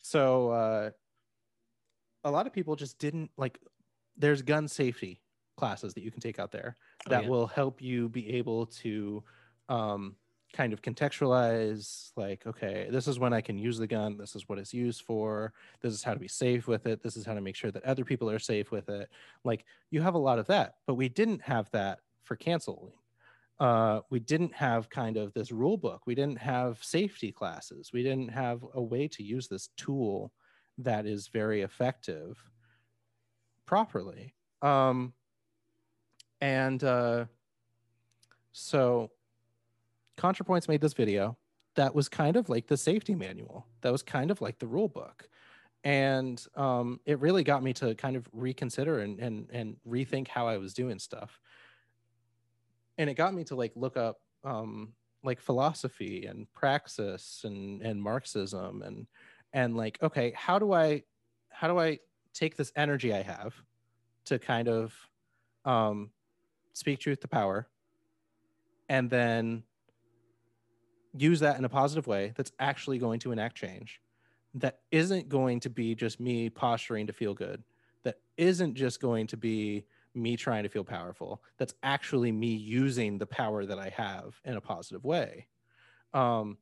Speaker 5: So uh, a lot of people just didn't like. There's gun safety classes that you can take out there
Speaker 3: Oh,
Speaker 5: that
Speaker 3: yeah.
Speaker 5: will help you be able to um, kind of contextualize like okay this is when i can use the gun this is what it's used for this is how to be safe with it this is how to make sure that other people are safe with it. Like you have a lot of that but we didn't have that for canceling. Uh, we didn't have kind of this rule book. We didn't have safety classes. We didn't have a way to use this tool that is very effective properly. Um, and uh, so ContraPoints made this video that was kind of like the safety manual, that was kind of like the rule book. And um, it really got me to kind of reconsider and, and, and rethink how I was doing stuff. And it got me to like look up um, like philosophy and praxis and and marxism and and like okay how do i how do i take this energy i have to kind of um speak truth to power and then use that in a positive way that's actually going to enact change that isn't going to be just me posturing to feel good that isn't just going to be me trying to feel powerful that's actually me using the power that i have in a positive way um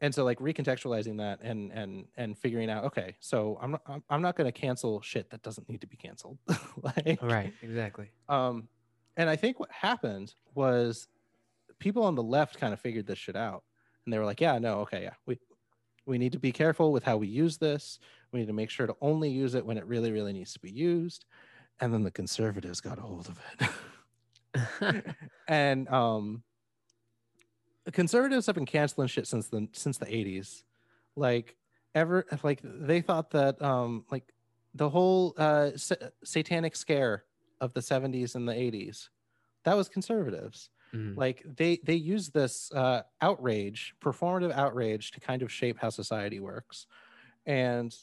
Speaker 5: and so like recontextualizing that and and and figuring out okay so i'm not i'm, I'm not going to cancel shit that doesn't need to be canceled like
Speaker 3: Right. Exactly.
Speaker 5: um and i think what happened was people on the left kind of figured this shit out. And they were like yeah no okay yeah we we need to be careful with how we use this. We need to make sure to only use it when it really really needs to be used. And then the conservatives got a hold of it. And um conservatives have been canceling shit since the since the 80s like ever like they thought that um like the whole uh sa- satanic scare of the 70s and the 80s that was conservatives
Speaker 3: Mhm.
Speaker 5: like they they use this uh outrage performative outrage to kind of shape how society works and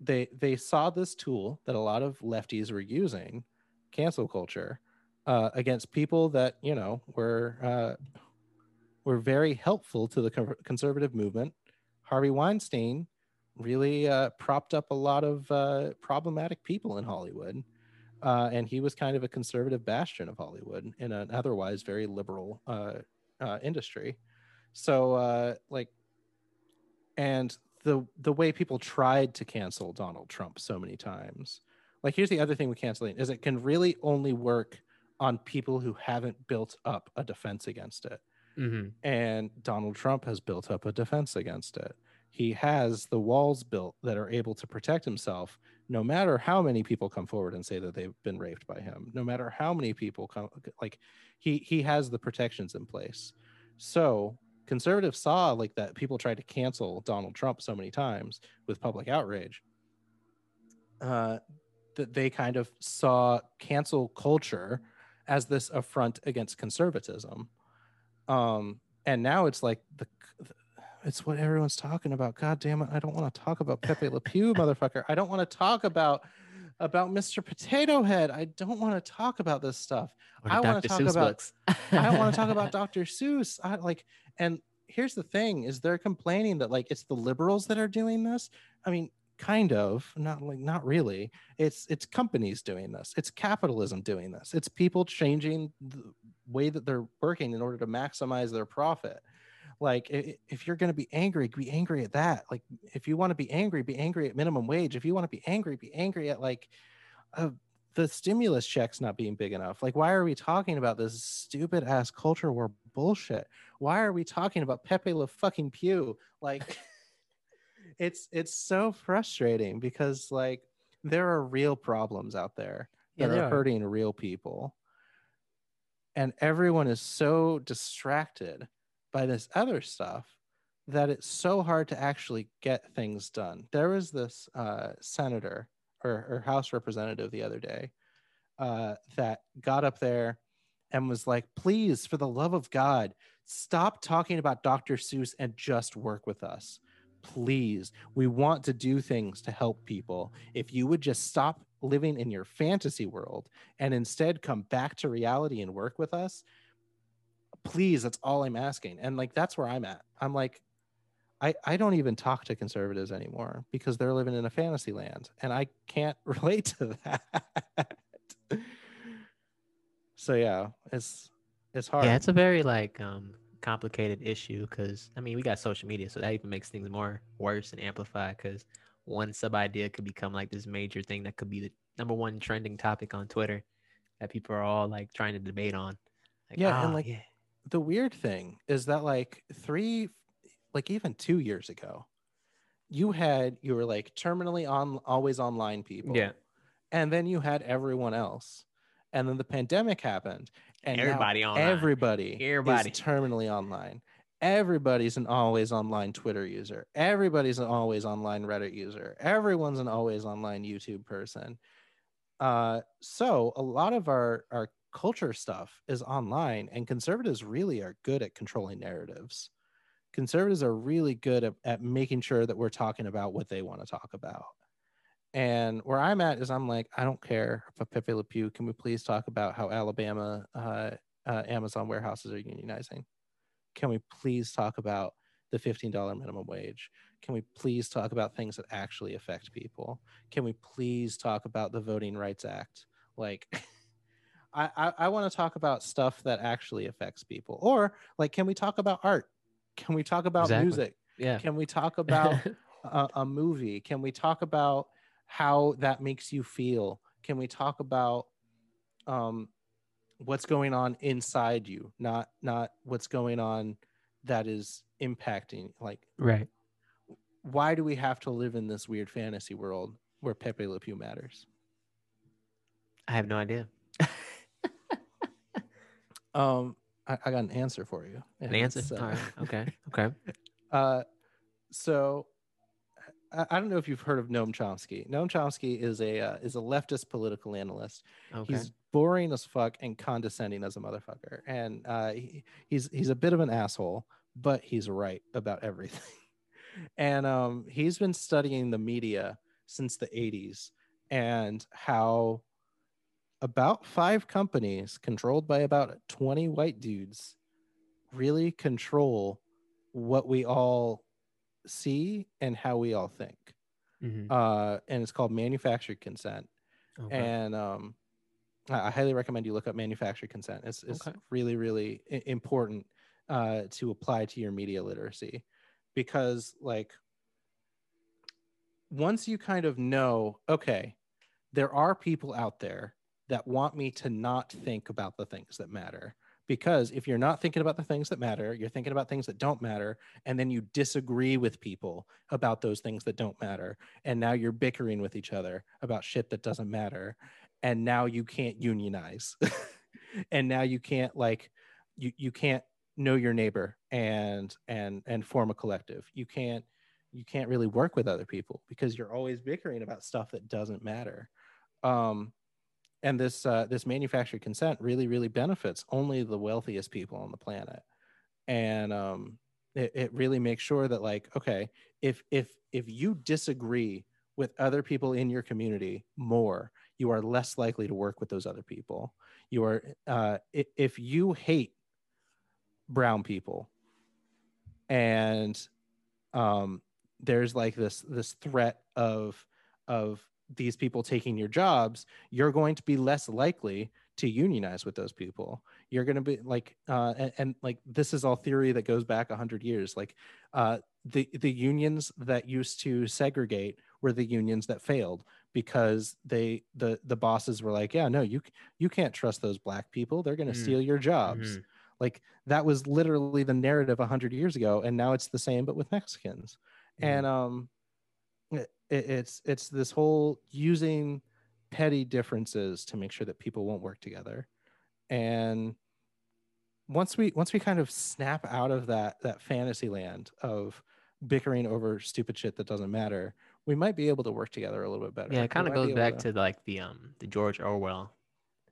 Speaker 5: they they saw this tool that a lot of lefties were using cancel culture uh, against people that you know were uh, were very helpful to the con- conservative movement. Harvey Weinstein really uh, propped up a lot of uh, problematic people in Hollywood, uh, and he was kind of a conservative bastion of Hollywood in an otherwise very liberal uh, uh, industry. So, uh, like, and the the way people tried to cancel Donald Trump so many times. Like, here's the other thing with canceling is it can really only work on people who haven't built up a defense against it
Speaker 3: Mhm.
Speaker 5: and Donald Trump has built up a defense against it. He has the walls built that are able to protect himself, no matter how many people come forward and say that they've been raped by him. No matter how many people come, like he he has the protections in place. So conservatives saw like that people tried to cancel Donald Trump so many times with public outrage. Uh, that they kind of saw cancel culture as this affront against conservatism um and now it's like the it's what everyone's talking about. God damn it i don't want to talk about pepe le pew motherfucker. I don't want to talk about about mr potato head. I don't want to talk about this stuff.
Speaker 3: Or
Speaker 5: I wanna talk
Speaker 3: Seuss
Speaker 5: about- i don't want to talk about dr seuss. I like and here's the thing is they're complaining that like it's the liberals that are doing this. I mean kind of not like not really. It's it's companies doing this. It's capitalism doing this. It's people changing the way that they're working in order to maximize their profit like if you're going to be angry be angry at that like if you want to be angry be angry at minimum wage if you want to be angry be angry at like uh, the stimulus checks not being big enough like why are we talking about this stupid ass culture war bullshit? Why are we talking about pepe le fucking pew? Like it's it's so frustrating because like there are real problems out there that are
Speaker 3: are.
Speaker 5: hurting real people. And everyone is so distracted by this other stuff that it's so hard to actually get things done. There was this uh, senator or, or house representative the other day uh, that got up there and was like please for the love of god stop talking about dr seuss and just work with us. Please we want to do things to help people. If you would just stop living in your fantasy world and instead come back to reality and work with us please that's all i'm asking and like that's where i'm at i'm like i i don't even talk to conservatives anymore because they're living in a fantasy land and i can't relate to that so yeah it's it's hard
Speaker 3: Yeah, it's a very like um complicated issue because I mean we got social media, so that even makes things more worse and amplified because one sub idea could become like this major thing that could be the number one trending topic on Twitter that people are all like trying to debate on. Like,
Speaker 5: Yeah, and,
Speaker 3: "Ah,
Speaker 5: like,
Speaker 3: yeah.
Speaker 5: The weird thing is that like three like even two years ago you had you were like terminally on always online people
Speaker 3: Yeah.
Speaker 5: and then you had everyone else and then the pandemic happened and
Speaker 3: Everybody online.
Speaker 5: everybody
Speaker 3: Everybody.
Speaker 5: is terminally online everybody's an always online twitter user everybody's an always online reddit user everyone's an always online youtube person uh, so a lot of our our culture stuff is online and conservatives really are good at controlling narratives. Conservatives are really good at, at making sure that we're talking about what they want to talk about. And where i'm at is i'm like i don't care if pepe le pew can we please talk about how alabama uh, uh, amazon warehouses are unionizing? Can we please talk about the $15 minimum wage? Can we please talk about things that actually affect people? Can we please talk about the voting rights act? Like I, I, I want to talk about stuff that actually affects people. Or like, can we talk about art? Can we talk about
Speaker 3: Exactly.
Speaker 5: music?
Speaker 3: Yeah.
Speaker 5: Can we talk about a, a movie? Can we talk about how that makes you feel? Can we talk about um, what's going on inside you, not not what's going on that is impacting? Like,
Speaker 3: right.
Speaker 5: why do we have to live in this weird fantasy world where Pepe Le Pew matters?
Speaker 3: I have no idea.
Speaker 5: Um, I, I got an answer for you.
Speaker 3: An answer.
Speaker 5: uh,
Speaker 3: All right. Okay. Okay.
Speaker 5: Uh, so I, I don't know if you've heard of Noam Chomsky. Noam Chomsky is a uh, is a leftist political analyst.
Speaker 3: Okay.
Speaker 5: He's boring as fuck and condescending as a motherfucker, and uh, he, he's he's a bit of an asshole, but he's right about everything. and um, he's been studying the media since the '80s and how about five companies controlled by about 20 white dudes really control what we all see and how we all think.
Speaker 3: Mhm.
Speaker 5: Uh, and it's called manufactured consent.
Speaker 3: Okay.
Speaker 5: And um, I, I highly recommend you look up manufactured consent. It's, it's
Speaker 3: Okay.
Speaker 5: really, really i- important uh, to apply to your media literacy because, like, once you kind of know, okay, there are people out there that want me to not think about the things that matter. Because if you're not thinking about the things that matter, you're thinking about things that don't matter, and then you disagree with people about those things that don't matter. And now you're bickering with each other about shit that doesn't matter. And now you can't unionize. and now you can't like you you can't know your neighbor and and and form a collective. You can't you can't really work with other people because you're always bickering about stuff that doesn't matter. Um, and this uh, this manufactured consent really really benefits only the wealthiest people on the planet, and um, it, it really makes sure that like okay if if if you disagree with other people in your community more, you are less likely to work with those other people. You are uh, if you hate brown people and um, there's like this this threat of of these people taking your jobs you're going to be less likely to unionize with those people. You're going to be like uh, and, and like this is all theory that goes back 100 years. Like uh, the the unions that used to segregate were the unions that failed because they the the bosses were like yeah no you you can't trust those black people. They're going to
Speaker 3: Mm.
Speaker 5: steal your jobs.
Speaker 3: Mhm.
Speaker 5: like that was literally the narrative 100 years ago and now it's the same but with mexicans. And um it, it's it's this whole using petty differences to make sure that people won't work together and once we once we kind of snap out of that that fantasy land of bickering over stupid shit that doesn't matter we might be able to work together a little bit better
Speaker 3: Yeah, it kind of goes back to like the um the George Orwell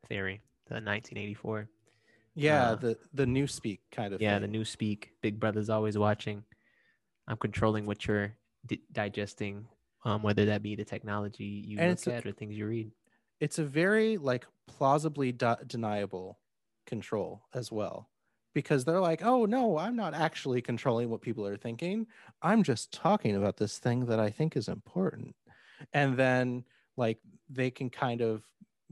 Speaker 3: theory, the 1984.
Speaker 5: yeah
Speaker 3: uh,
Speaker 5: the the Newspeak kind of
Speaker 3: yeah, the Newspeak. Big Brother's always watching. I'm controlling what you're di- digesting, um, whether that be the technology you
Speaker 5: And
Speaker 3: look
Speaker 5: it's a-
Speaker 3: at or things you read.
Speaker 5: it's a very like plausibly de- deniable control as well because they're like oh no i'm not actually controlling what people are thinking. I'm just talking about this thing that i think is important. And then like they can kind of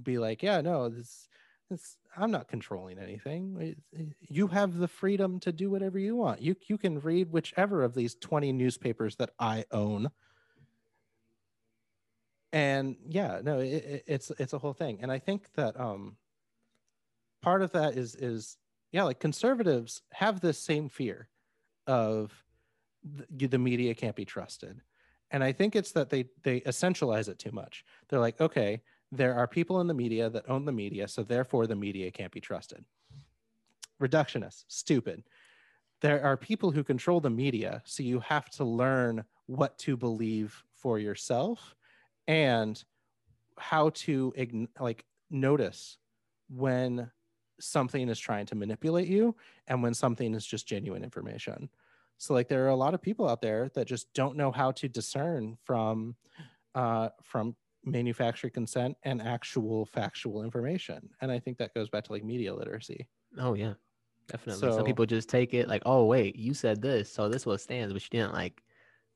Speaker 5: be like yeah no this this i'm not controlling anything. You have the freedom to do whatever you want. You you can read whichever of these 20 newspapers that i own and yeah no it, it- it's it's a whole thing. And i think that um part of that is is yeah like conservatives have this same fear of the, the media can't be trusted. And i think it's that they they essentialize it too much. They're like okay there are people in the media that own the media so therefore the media can't be trusted. Reductionist stupid. There are people who control the media so you have to learn what to believe for yourself and how to like notice when something is trying to manipulate you and when something is just genuine information. So like there are a lot of people out there that just don't know how to discern from uh, from manufactured consent and actual factual information. And I think that goes back to like media literacy.
Speaker 3: Oh yeah, definitely.
Speaker 5: So-
Speaker 3: Some people just take it like, oh wait, you said this, so this what stands, but you didn't like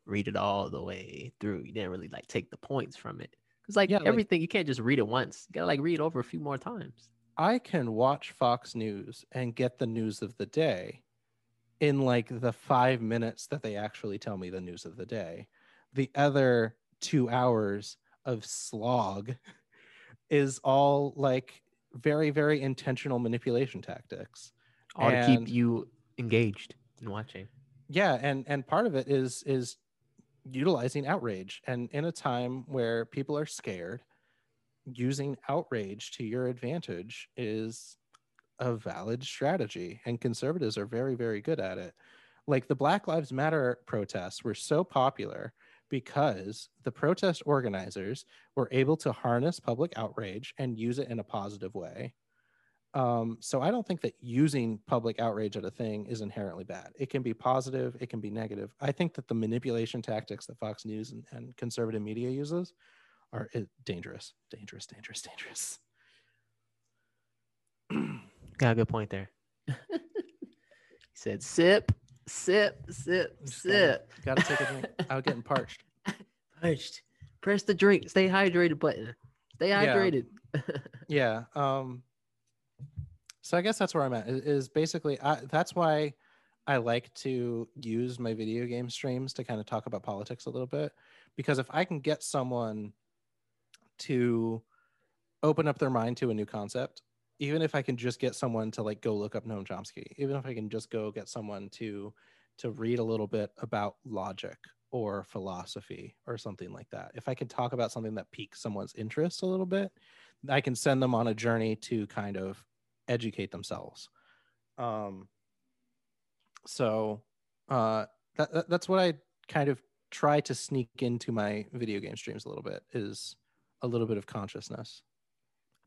Speaker 3: read it all the way through. You didn't really like take the points from it. Cause like
Speaker 5: Yeah, like-
Speaker 3: everything, you can't just read it once. You gotta like read it over a few more times.
Speaker 5: I can watch Fox News and get the news of the day in like the five minutes that they actually tell me the news of the day. The other two hours of slog is all like very, very intentional manipulation tactics.
Speaker 3: All to keep you engaged and watching.
Speaker 5: Yeah, and and part of it is is utilizing outrage. And in a time where people are scared, using outrage to your advantage is a valid strategy and conservatives are very very good at it like the black lives matter protests were so popular because the protest organizers were able to harness public outrage and use it in a positive way um, so i don't think that using public outrage at a thing is inherently bad it can be positive it can be negative i think that the manipulation tactics that fox news and, and conservative media uses are uh, dangerous dangerous dangerous dangerous
Speaker 3: Got a good point there. he said, "Sip, sip, sip,
Speaker 5: Just gotta-
Speaker 3: sip."
Speaker 5: gotta take a drink. I'm getting parched.
Speaker 3: Parched. Press the drink. Stay hydrated button. Stay
Speaker 5: Yeah.
Speaker 3: hydrated.
Speaker 5: yeah um so i guess that's where i'm at is, basically I, that's why i like to use my video game streams to kind of talk about politics a little bit. Because if i can get someone to open up their mind to a new concept even if i can just get someone to like go look up noam chomsky even if i can just go get someone to to read a little bit about logic or philosophy or something like that if i can talk about something that piques someone's interest a little bit I can send them on a journey to kind of educate themselves. Um, so uh, that, that- that's what I kind of try to sneak into my video game streams a little bit is a little bit of consciousness.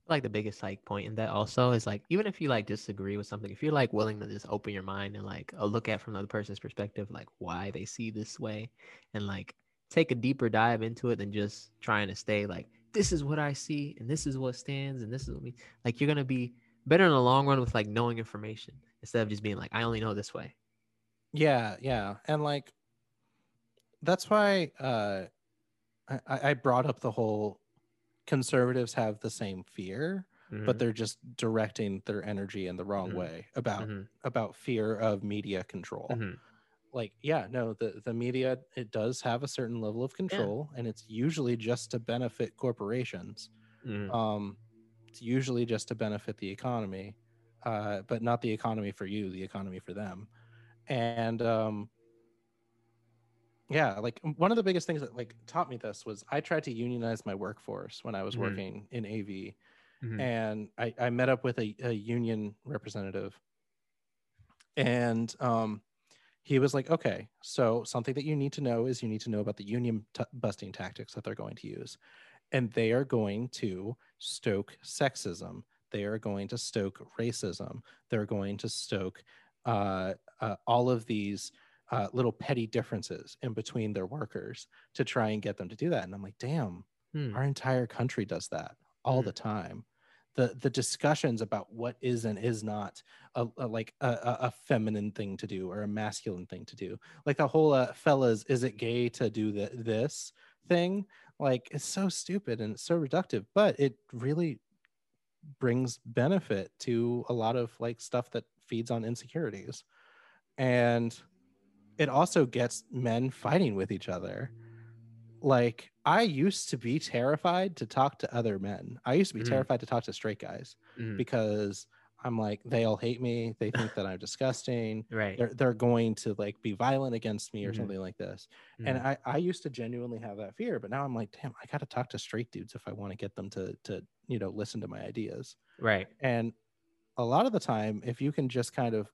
Speaker 3: like the biggest like point in that also is like even if you like disagree with something, if you're like willing to just open your mind and like uh, look at from the other person's perspective, like why they see this way, and like take a deeper dive into it than just trying to stay like this is what I see and this is what stands and this is what me like you're gonna be better in the long run with like knowing information instead of just being like I only know this way.
Speaker 5: Yeah, yeah, and like that's why uh, I, I brought up the whole conservatives have the same fear, but
Speaker 3: Mhm,
Speaker 5: they're just directing their energy in the wrong
Speaker 3: Mhm.
Speaker 5: way about
Speaker 3: mhm,
Speaker 5: about fear of media control.
Speaker 3: mhm.
Speaker 5: like yeah no the the media it does have a certain level of control and it's usually just to benefit corporations
Speaker 3: Mhm.
Speaker 5: um it's usually just to benefit the economy uh but not the economy for you the economy for them and um yeah like one of the biggest things that like taught me this was i tried to unionize my workforce when i was
Speaker 3: Mhm.
Speaker 5: working in av
Speaker 3: Mhm.
Speaker 5: and I, I met up with a, a union representative and um, he was like okay so something that you need to know is you need to know about the union t- busting tactics that they're going to use and they are going to stoke sexism. They are going to stoke racism. They're going to stoke uh, uh, all of these uh, little petty differences in between their workers to try and get them to do that. And i'm like damn
Speaker 3: Hmm.
Speaker 5: our entire country does that all
Speaker 3: Mm.
Speaker 5: the time. The the discussions about what is and is not a, a- like a, a, a feminine thing to do or a masculine thing to do. Like the whole uh, fellas is it gay to do the, this thing like it's so stupid and it's so reductive but it really brings benefit to a lot of like stuff that feeds on insecurities and it also gets men fighting with each other like i used to be terrified to talk to other men i used to be
Speaker 3: Mhm.
Speaker 5: terrified to talk to straight guys
Speaker 3: Mhm.
Speaker 5: because i'm like they all hate me they think that i'm disgusting
Speaker 3: Right.
Speaker 5: they're, they're going to like be violent against me or
Speaker 3: Mhm.
Speaker 5: something like this and
Speaker 3: Mhm.
Speaker 5: I, I used to genuinely have that fear but now i'm like damn i gotta talk to straight dudes if i want to get them to to you know listen to my ideas
Speaker 3: right.
Speaker 5: and a lot of the time, if you can just kind of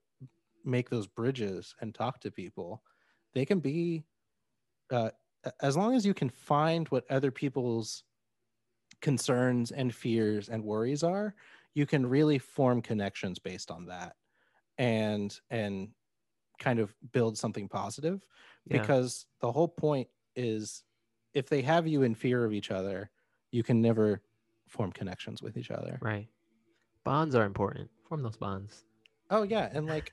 Speaker 5: make those bridges and talk to people, they can be, uh, as long as you can find what other people's concerns and fears and worries are, you can really form connections based on that and and kind of build something positive
Speaker 3: Yeah.
Speaker 5: because the whole point is if they have you in fear of each other you can never form connections with each other
Speaker 3: Right. Bonds are important. Form those bonds.
Speaker 5: Oh yeah, and like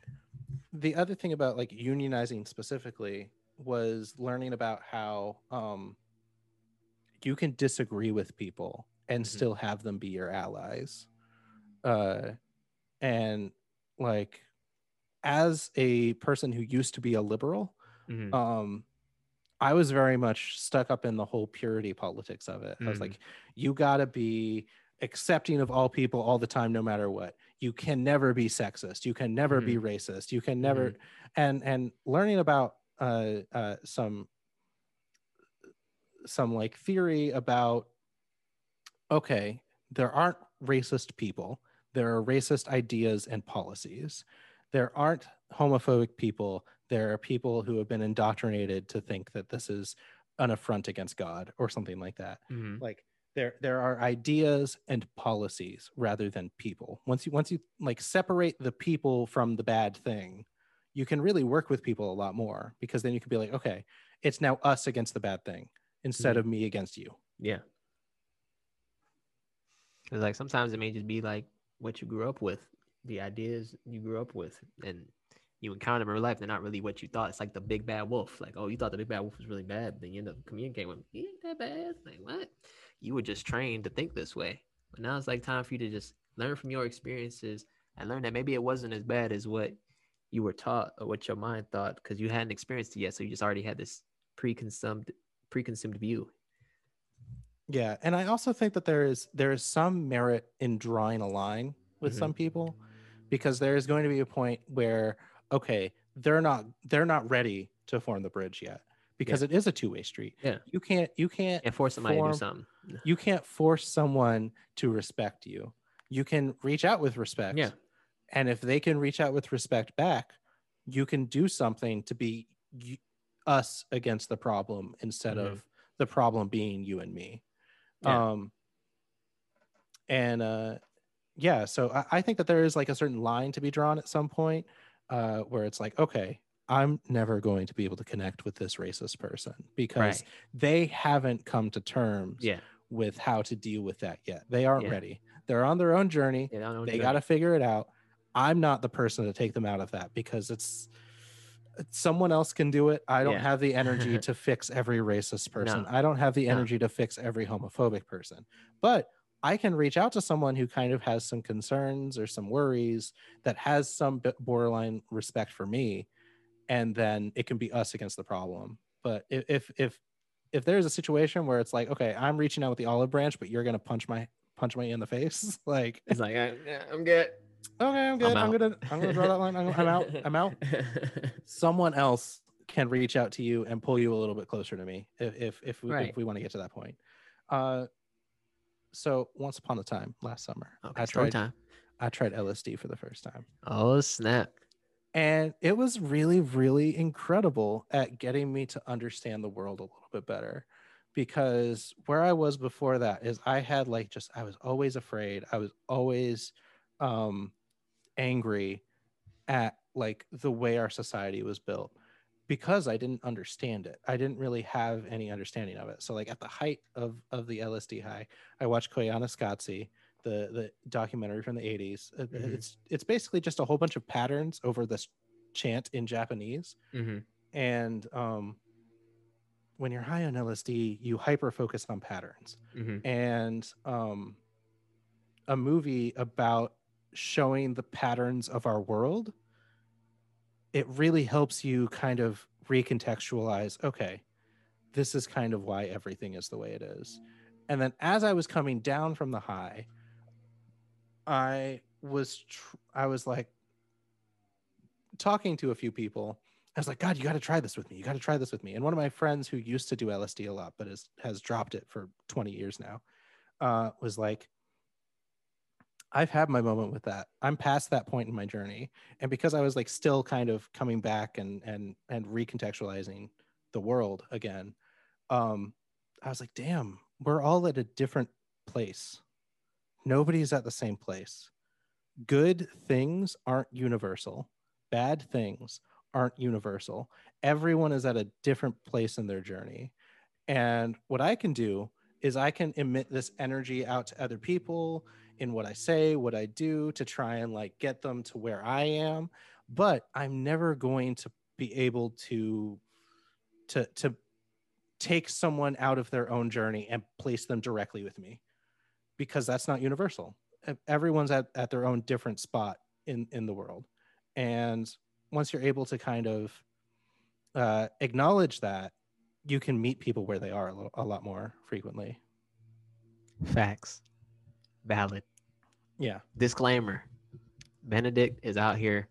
Speaker 5: the other thing about like unionizing specifically was learning about how um you can disagree with people and
Speaker 3: Mhm.
Speaker 5: still have them be your allies. Uh and like as a person who used to be a liberal,
Speaker 3: Mhm.
Speaker 5: um I was very much stuck up in the whole purity politics of it. I was
Speaker 3: Mm.
Speaker 5: like, you got to be accepting of all people all the time, no matter what. You can never be sexist. You can never be racist. You can never, and and learning about uh, uh, some some like theory about okay, there aren't racist people. There are racist ideas and policies. There aren't homophobic people. There are people who have been indoctrinated to think that this is an affront against God or something like that.
Speaker 3: Mhm.
Speaker 5: Like there there are ideas and policies rather than people. Once you once you like separate the people from the bad thing, you can really work with people a lot more because then you can be like, okay, it's now us against the bad thing instead
Speaker 3: Mhm.
Speaker 5: of me against you.
Speaker 3: Yeah. Because like sometimes it may just be like what you grew up with, the ideas you grew up with, and you encounter in real life. They're not really what you thought. It's like the big bad wolf. Like, oh, you thought the big bad wolf was really bad, then you end up communicating with him. He ain't that bad. Like what? You were just trained to think this way, but now it's like time for you to just learn from your experiences and learn that maybe it wasn't as bad as what you were taught or what your mind thought because you hadn't experienced it yet. So you just already had this preconceived preconceived view.
Speaker 5: Yeah, and I also think that there is there is some merit in drawing a line with
Speaker 3: Mhm.
Speaker 5: some people because there is going to be a point where okay, they're not they're not ready to form the bridge yet because it is a two-way street.
Speaker 3: Yeah.
Speaker 5: You can't you can't
Speaker 3: And force somebody to do something.
Speaker 5: you can't force someone to respect you. You can reach out with respect.
Speaker 3: Yeah.
Speaker 5: And if they can reach out with respect back, you can do something to be us against the problem instead
Speaker 3: Mhm.
Speaker 5: of the problem being you and me.
Speaker 3: Yeah.
Speaker 5: Um and uh yeah, so I, I think that there is like a certain line to be drawn at some point uh where it's like, okay, I'm never going to be able to connect with this racist person because
Speaker 3: Right.
Speaker 5: they haven't come to terms
Speaker 3: Yeah.
Speaker 5: with how to deal with that yet. They aren't
Speaker 3: Yeah.
Speaker 5: ready. They're on their own journey.
Speaker 3: Yeah,
Speaker 5: They got to figure it out. I'm not the person to take them out of that because it's- someone else can do it. I don't
Speaker 3: Yeah.
Speaker 5: have the energy to fix every racist person.
Speaker 3: No.
Speaker 5: I don't have the
Speaker 3: No.
Speaker 5: energy to fix every homophobic person. But I can reach out to someone who kind of has some concerns or some worries that has some borderline respect for me and then it can be us against the problem. But if if if if there's a situation where it's like, okay, I'm reaching out with the olive branch, but you're gonna punch my punch me in the face, like,
Speaker 3: It's like, I, I'm good.
Speaker 5: Okay, I'm good. I'm,
Speaker 3: out.
Speaker 5: gonna I'm gonna draw that line. I'm, I'm out. I'm out. Someone else can reach out to you and pull you a little bit closer to me if if if we,
Speaker 3: Right.
Speaker 5: if we want to get to that point. Uh, so once upon a time, last summer,
Speaker 3: okay,
Speaker 5: I
Speaker 3: story
Speaker 5: tried
Speaker 3: time.
Speaker 5: I tried LSD for the first time.
Speaker 3: Oh snap!
Speaker 5: and it was really really incredible at getting me to understand the world a little bit better because where i was before that is i had like just i was always afraid i was always um angry at like the way our society was built because i didn't understand it i didn't really have any understanding of it so like at the height of of the lsd high i watched Koyaanisqatsi the the documentary from the 80s Uh,
Speaker 3: Mhm.
Speaker 5: it's it's basically just a whole bunch of patterns over this chant in japanese
Speaker 3: Mm-hmm.
Speaker 5: and um when you're high on lsd you hyper focus on patterns
Speaker 3: Mm-hmm.
Speaker 5: and um a movie about showing the patterns of our world it really helps you kind of recontextualize okay this is kind of why everything is the way it is. And then as i was coming down from the high i was tr- i was like talking to a few people. I was like god you got to try this with me. You got to try this with me. And one of my friends who used to do lsd a lot but is, has dropped it for 20 years now uh, was like i've had my moment with that i'm past that point in my journey and because i was like still kind of coming back and and and recontextualizing the world again um i was like damn we're all at a different place nobody's at the same place good things aren't universal. Bad things aren't universal. Everyone is at a different place in their journey. And what I can do is I can emit this energy out to other people in what I say, what I do to try and like get them to where I am. But I'm never going to be able to to to take someone out of their own journey and place them directly with me because that's not universal. Everyone's at, at their own different spot in in the world. And once you're able to kind of uh, acknowledge that, you can meet people where they are a, lo- a lot more frequently.
Speaker 3: Facts. Valid.
Speaker 5: Yeah.
Speaker 3: Disclaimer Benedict is out here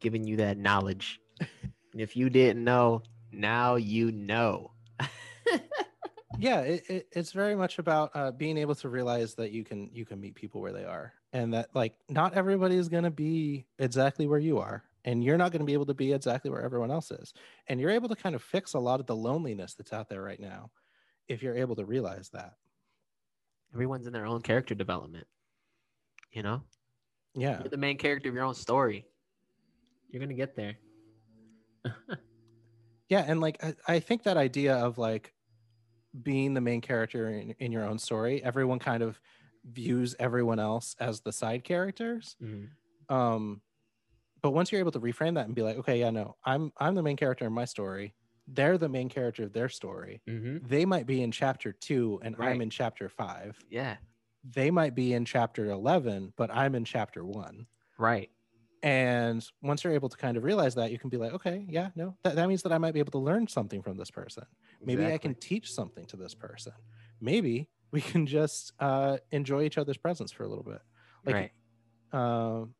Speaker 3: giving you that knowledge. and if you didn't know, now you know.
Speaker 5: yeah it, it, it's very much about uh, being able to realize that you can you can meet people where they are and that like not everybody is going to be exactly where you are and you're not going to be able to be exactly where everyone else is and you're able to kind of fix a lot of the loneliness that's out there right now if you're able to realize that
Speaker 3: Everyone's in their own character development. You know?
Speaker 5: yeah
Speaker 3: You're the main character of your own story. You're going to get there.
Speaker 5: yeah and like I, I think that idea of like being the main character in, in your own story everyone kind of views everyone else as the side characters um but once you're able to reframe that and be like okay yeah no i'm i'm the main character in my story they're the main character of their story
Speaker 3: Mm-hmm.
Speaker 5: they might be in chapter two and
Speaker 3: Right.
Speaker 5: i'm in chapter five
Speaker 3: Yeah.
Speaker 5: they might be in chapter 11 but i'm in chapter one
Speaker 3: Right.
Speaker 5: and once you're able to kind of realize that you can be like okay yeah no that, that means that i might be able to learn something from this person maybe i can teach something to this person maybe we can just uh enjoy each other's presence for a little bit like
Speaker 3: right.
Speaker 5: um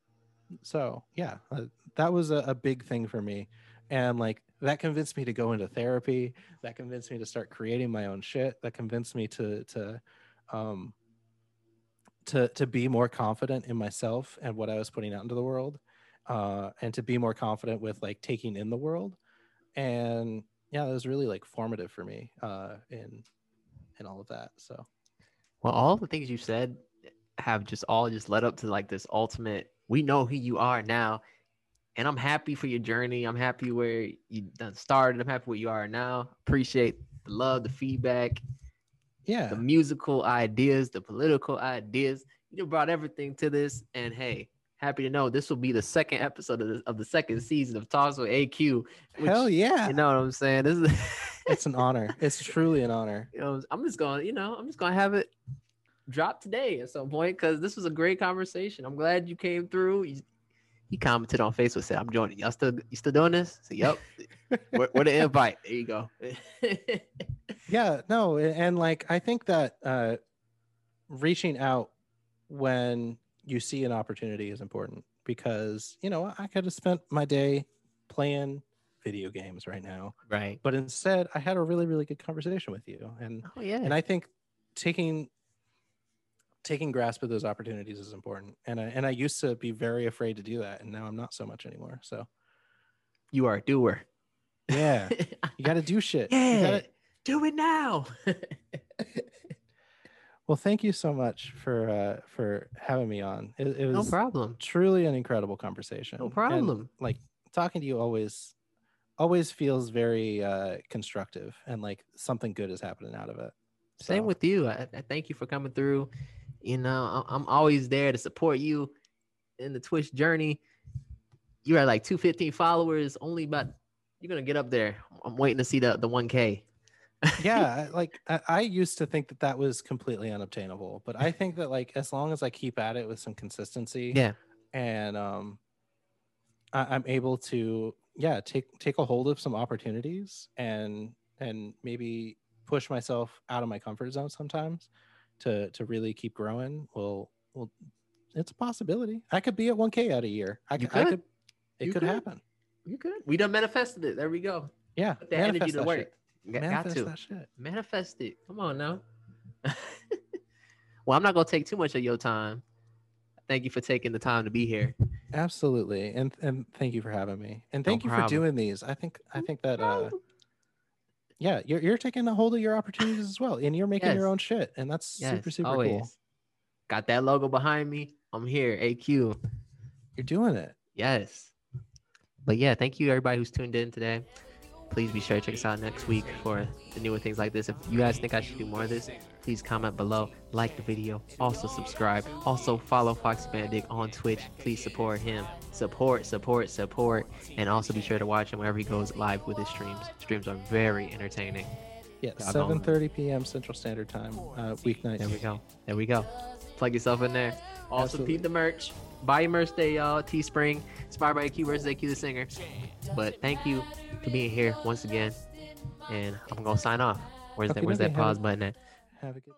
Speaker 5: so yeah uh, that was a, a big thing for me and like that convinced me to go into therapy. That convinced me to start creating my own shit. That convinced me to to um to to be more confident in myself and what i was putting out into the world uh and to be more confident with like taking in the world. And yeah that was really like formative for me uh in in all of that so.
Speaker 3: Well, all the things you said have just all just led up to like this ultimate. We know who you are now, and I'm happy for your journey. I'm happy where you done started. I'm happy where you are now. Appreciate the love, the feedback,
Speaker 5: yeah
Speaker 3: the musical ideas, the political ideas. You brought everything to this, and hey, happy to know this will be the second episode of the, of the second season of Talks with AQ. which,
Speaker 5: hell yeah
Speaker 3: You know what I'm saying? This is.
Speaker 5: it's an honor it's truly an honor
Speaker 3: you know, I'm just going, you know, I'm just gonna have it drop today at some point because this was a great conversation. I'm glad you came through. You, he commented on Facebook, said, "I'm joining. Y'all still, you still doing this?" So, yep. what, where the invite? There you go.
Speaker 5: yeah no and like i think that uh reaching out when you see an opportunity is important because you know i could have spent my day playing video games right now
Speaker 3: right.
Speaker 5: but instead i had a really really good conversation with you and
Speaker 3: Oh yeah.
Speaker 5: and i think taking taking grasp of those opportunities is important and i and i used to be very afraid to do that and now i'm not so much anymore so
Speaker 3: you are a doer.
Speaker 5: yeah you got to do shit You
Speaker 3: yeah.
Speaker 5: gotta-
Speaker 3: Do it now.
Speaker 5: well thank you so much for uh for having me on it, it
Speaker 3: no problem.
Speaker 5: truly an incredible conversation
Speaker 3: No
Speaker 5: And,
Speaker 3: problem.
Speaker 5: like talking to you always always feels very uh constructive and like something good is happening out of it
Speaker 3: Same with you. I, I thank you for coming through. You know, I'm always there to support you in the Twitch journey. You are like 215 followers, only about you're gonna get up there. I'm waiting to see the the 1K.
Speaker 5: yeah like I, I used to think that that was completely unobtainable but i think that like as long as i keep at it with some consistency
Speaker 3: Yeah.
Speaker 5: and um I, i'm able to yeah take take a hold of some opportunities and and maybe push myself out of my comfort zone sometimes to to really keep growing well well it's a possibility i could be at 1k out a year i
Speaker 3: You
Speaker 5: could, I
Speaker 3: could.
Speaker 5: could it
Speaker 3: You
Speaker 5: could,
Speaker 3: could.
Speaker 5: happen
Speaker 3: You good? We done manifested it. There we go.
Speaker 5: yeah
Speaker 3: Put that energy
Speaker 5: manifest
Speaker 3: to work.
Speaker 5: shit.
Speaker 3: Got, got
Speaker 5: manifest
Speaker 3: to
Speaker 5: that shit
Speaker 3: manifest it. Come on now. well, I'm not gonna take too much of your time. Thank you for taking the time to be here.
Speaker 5: Absolutely, and and thank you for having me, and
Speaker 3: No
Speaker 5: thank you for doing these. I think I think that uh, yeah, you're you're taking a hold of your opportunities as well, and you're making your own shit, and that's
Speaker 3: Yes,
Speaker 5: super super
Speaker 3: always.
Speaker 5: cool.
Speaker 3: Got that logo behind me. I'm here. AQ.
Speaker 5: You're doing it.
Speaker 3: Yes. But yeah, thank you everybody who's tuned in today. Please be sure to check us out next week for the newer things like this. If you guys think I should do more of this, please comment below, like the video, also subscribe, also follow Fox Bandic on Twitch. Please support him. Support, support, support, and also be sure to watch him whenever he goes live with his streams. Streams are very entertaining.
Speaker 5: Yeah,
Speaker 3: go.
Speaker 5: 7:30 p.m. Central Standard Time, uh, weeknights.
Speaker 3: There we go. There we go. Plug yourself in there. Also,
Speaker 5: Absolutely.
Speaker 3: peep the merch. Buy your merch day, y'all. Teespring, inspired by Q versus AQ the singer. But thank you for being here once again. And I'm gonna sign off. Where's that? Where's
Speaker 5: okay,
Speaker 3: that pause button at?
Speaker 5: Have a good.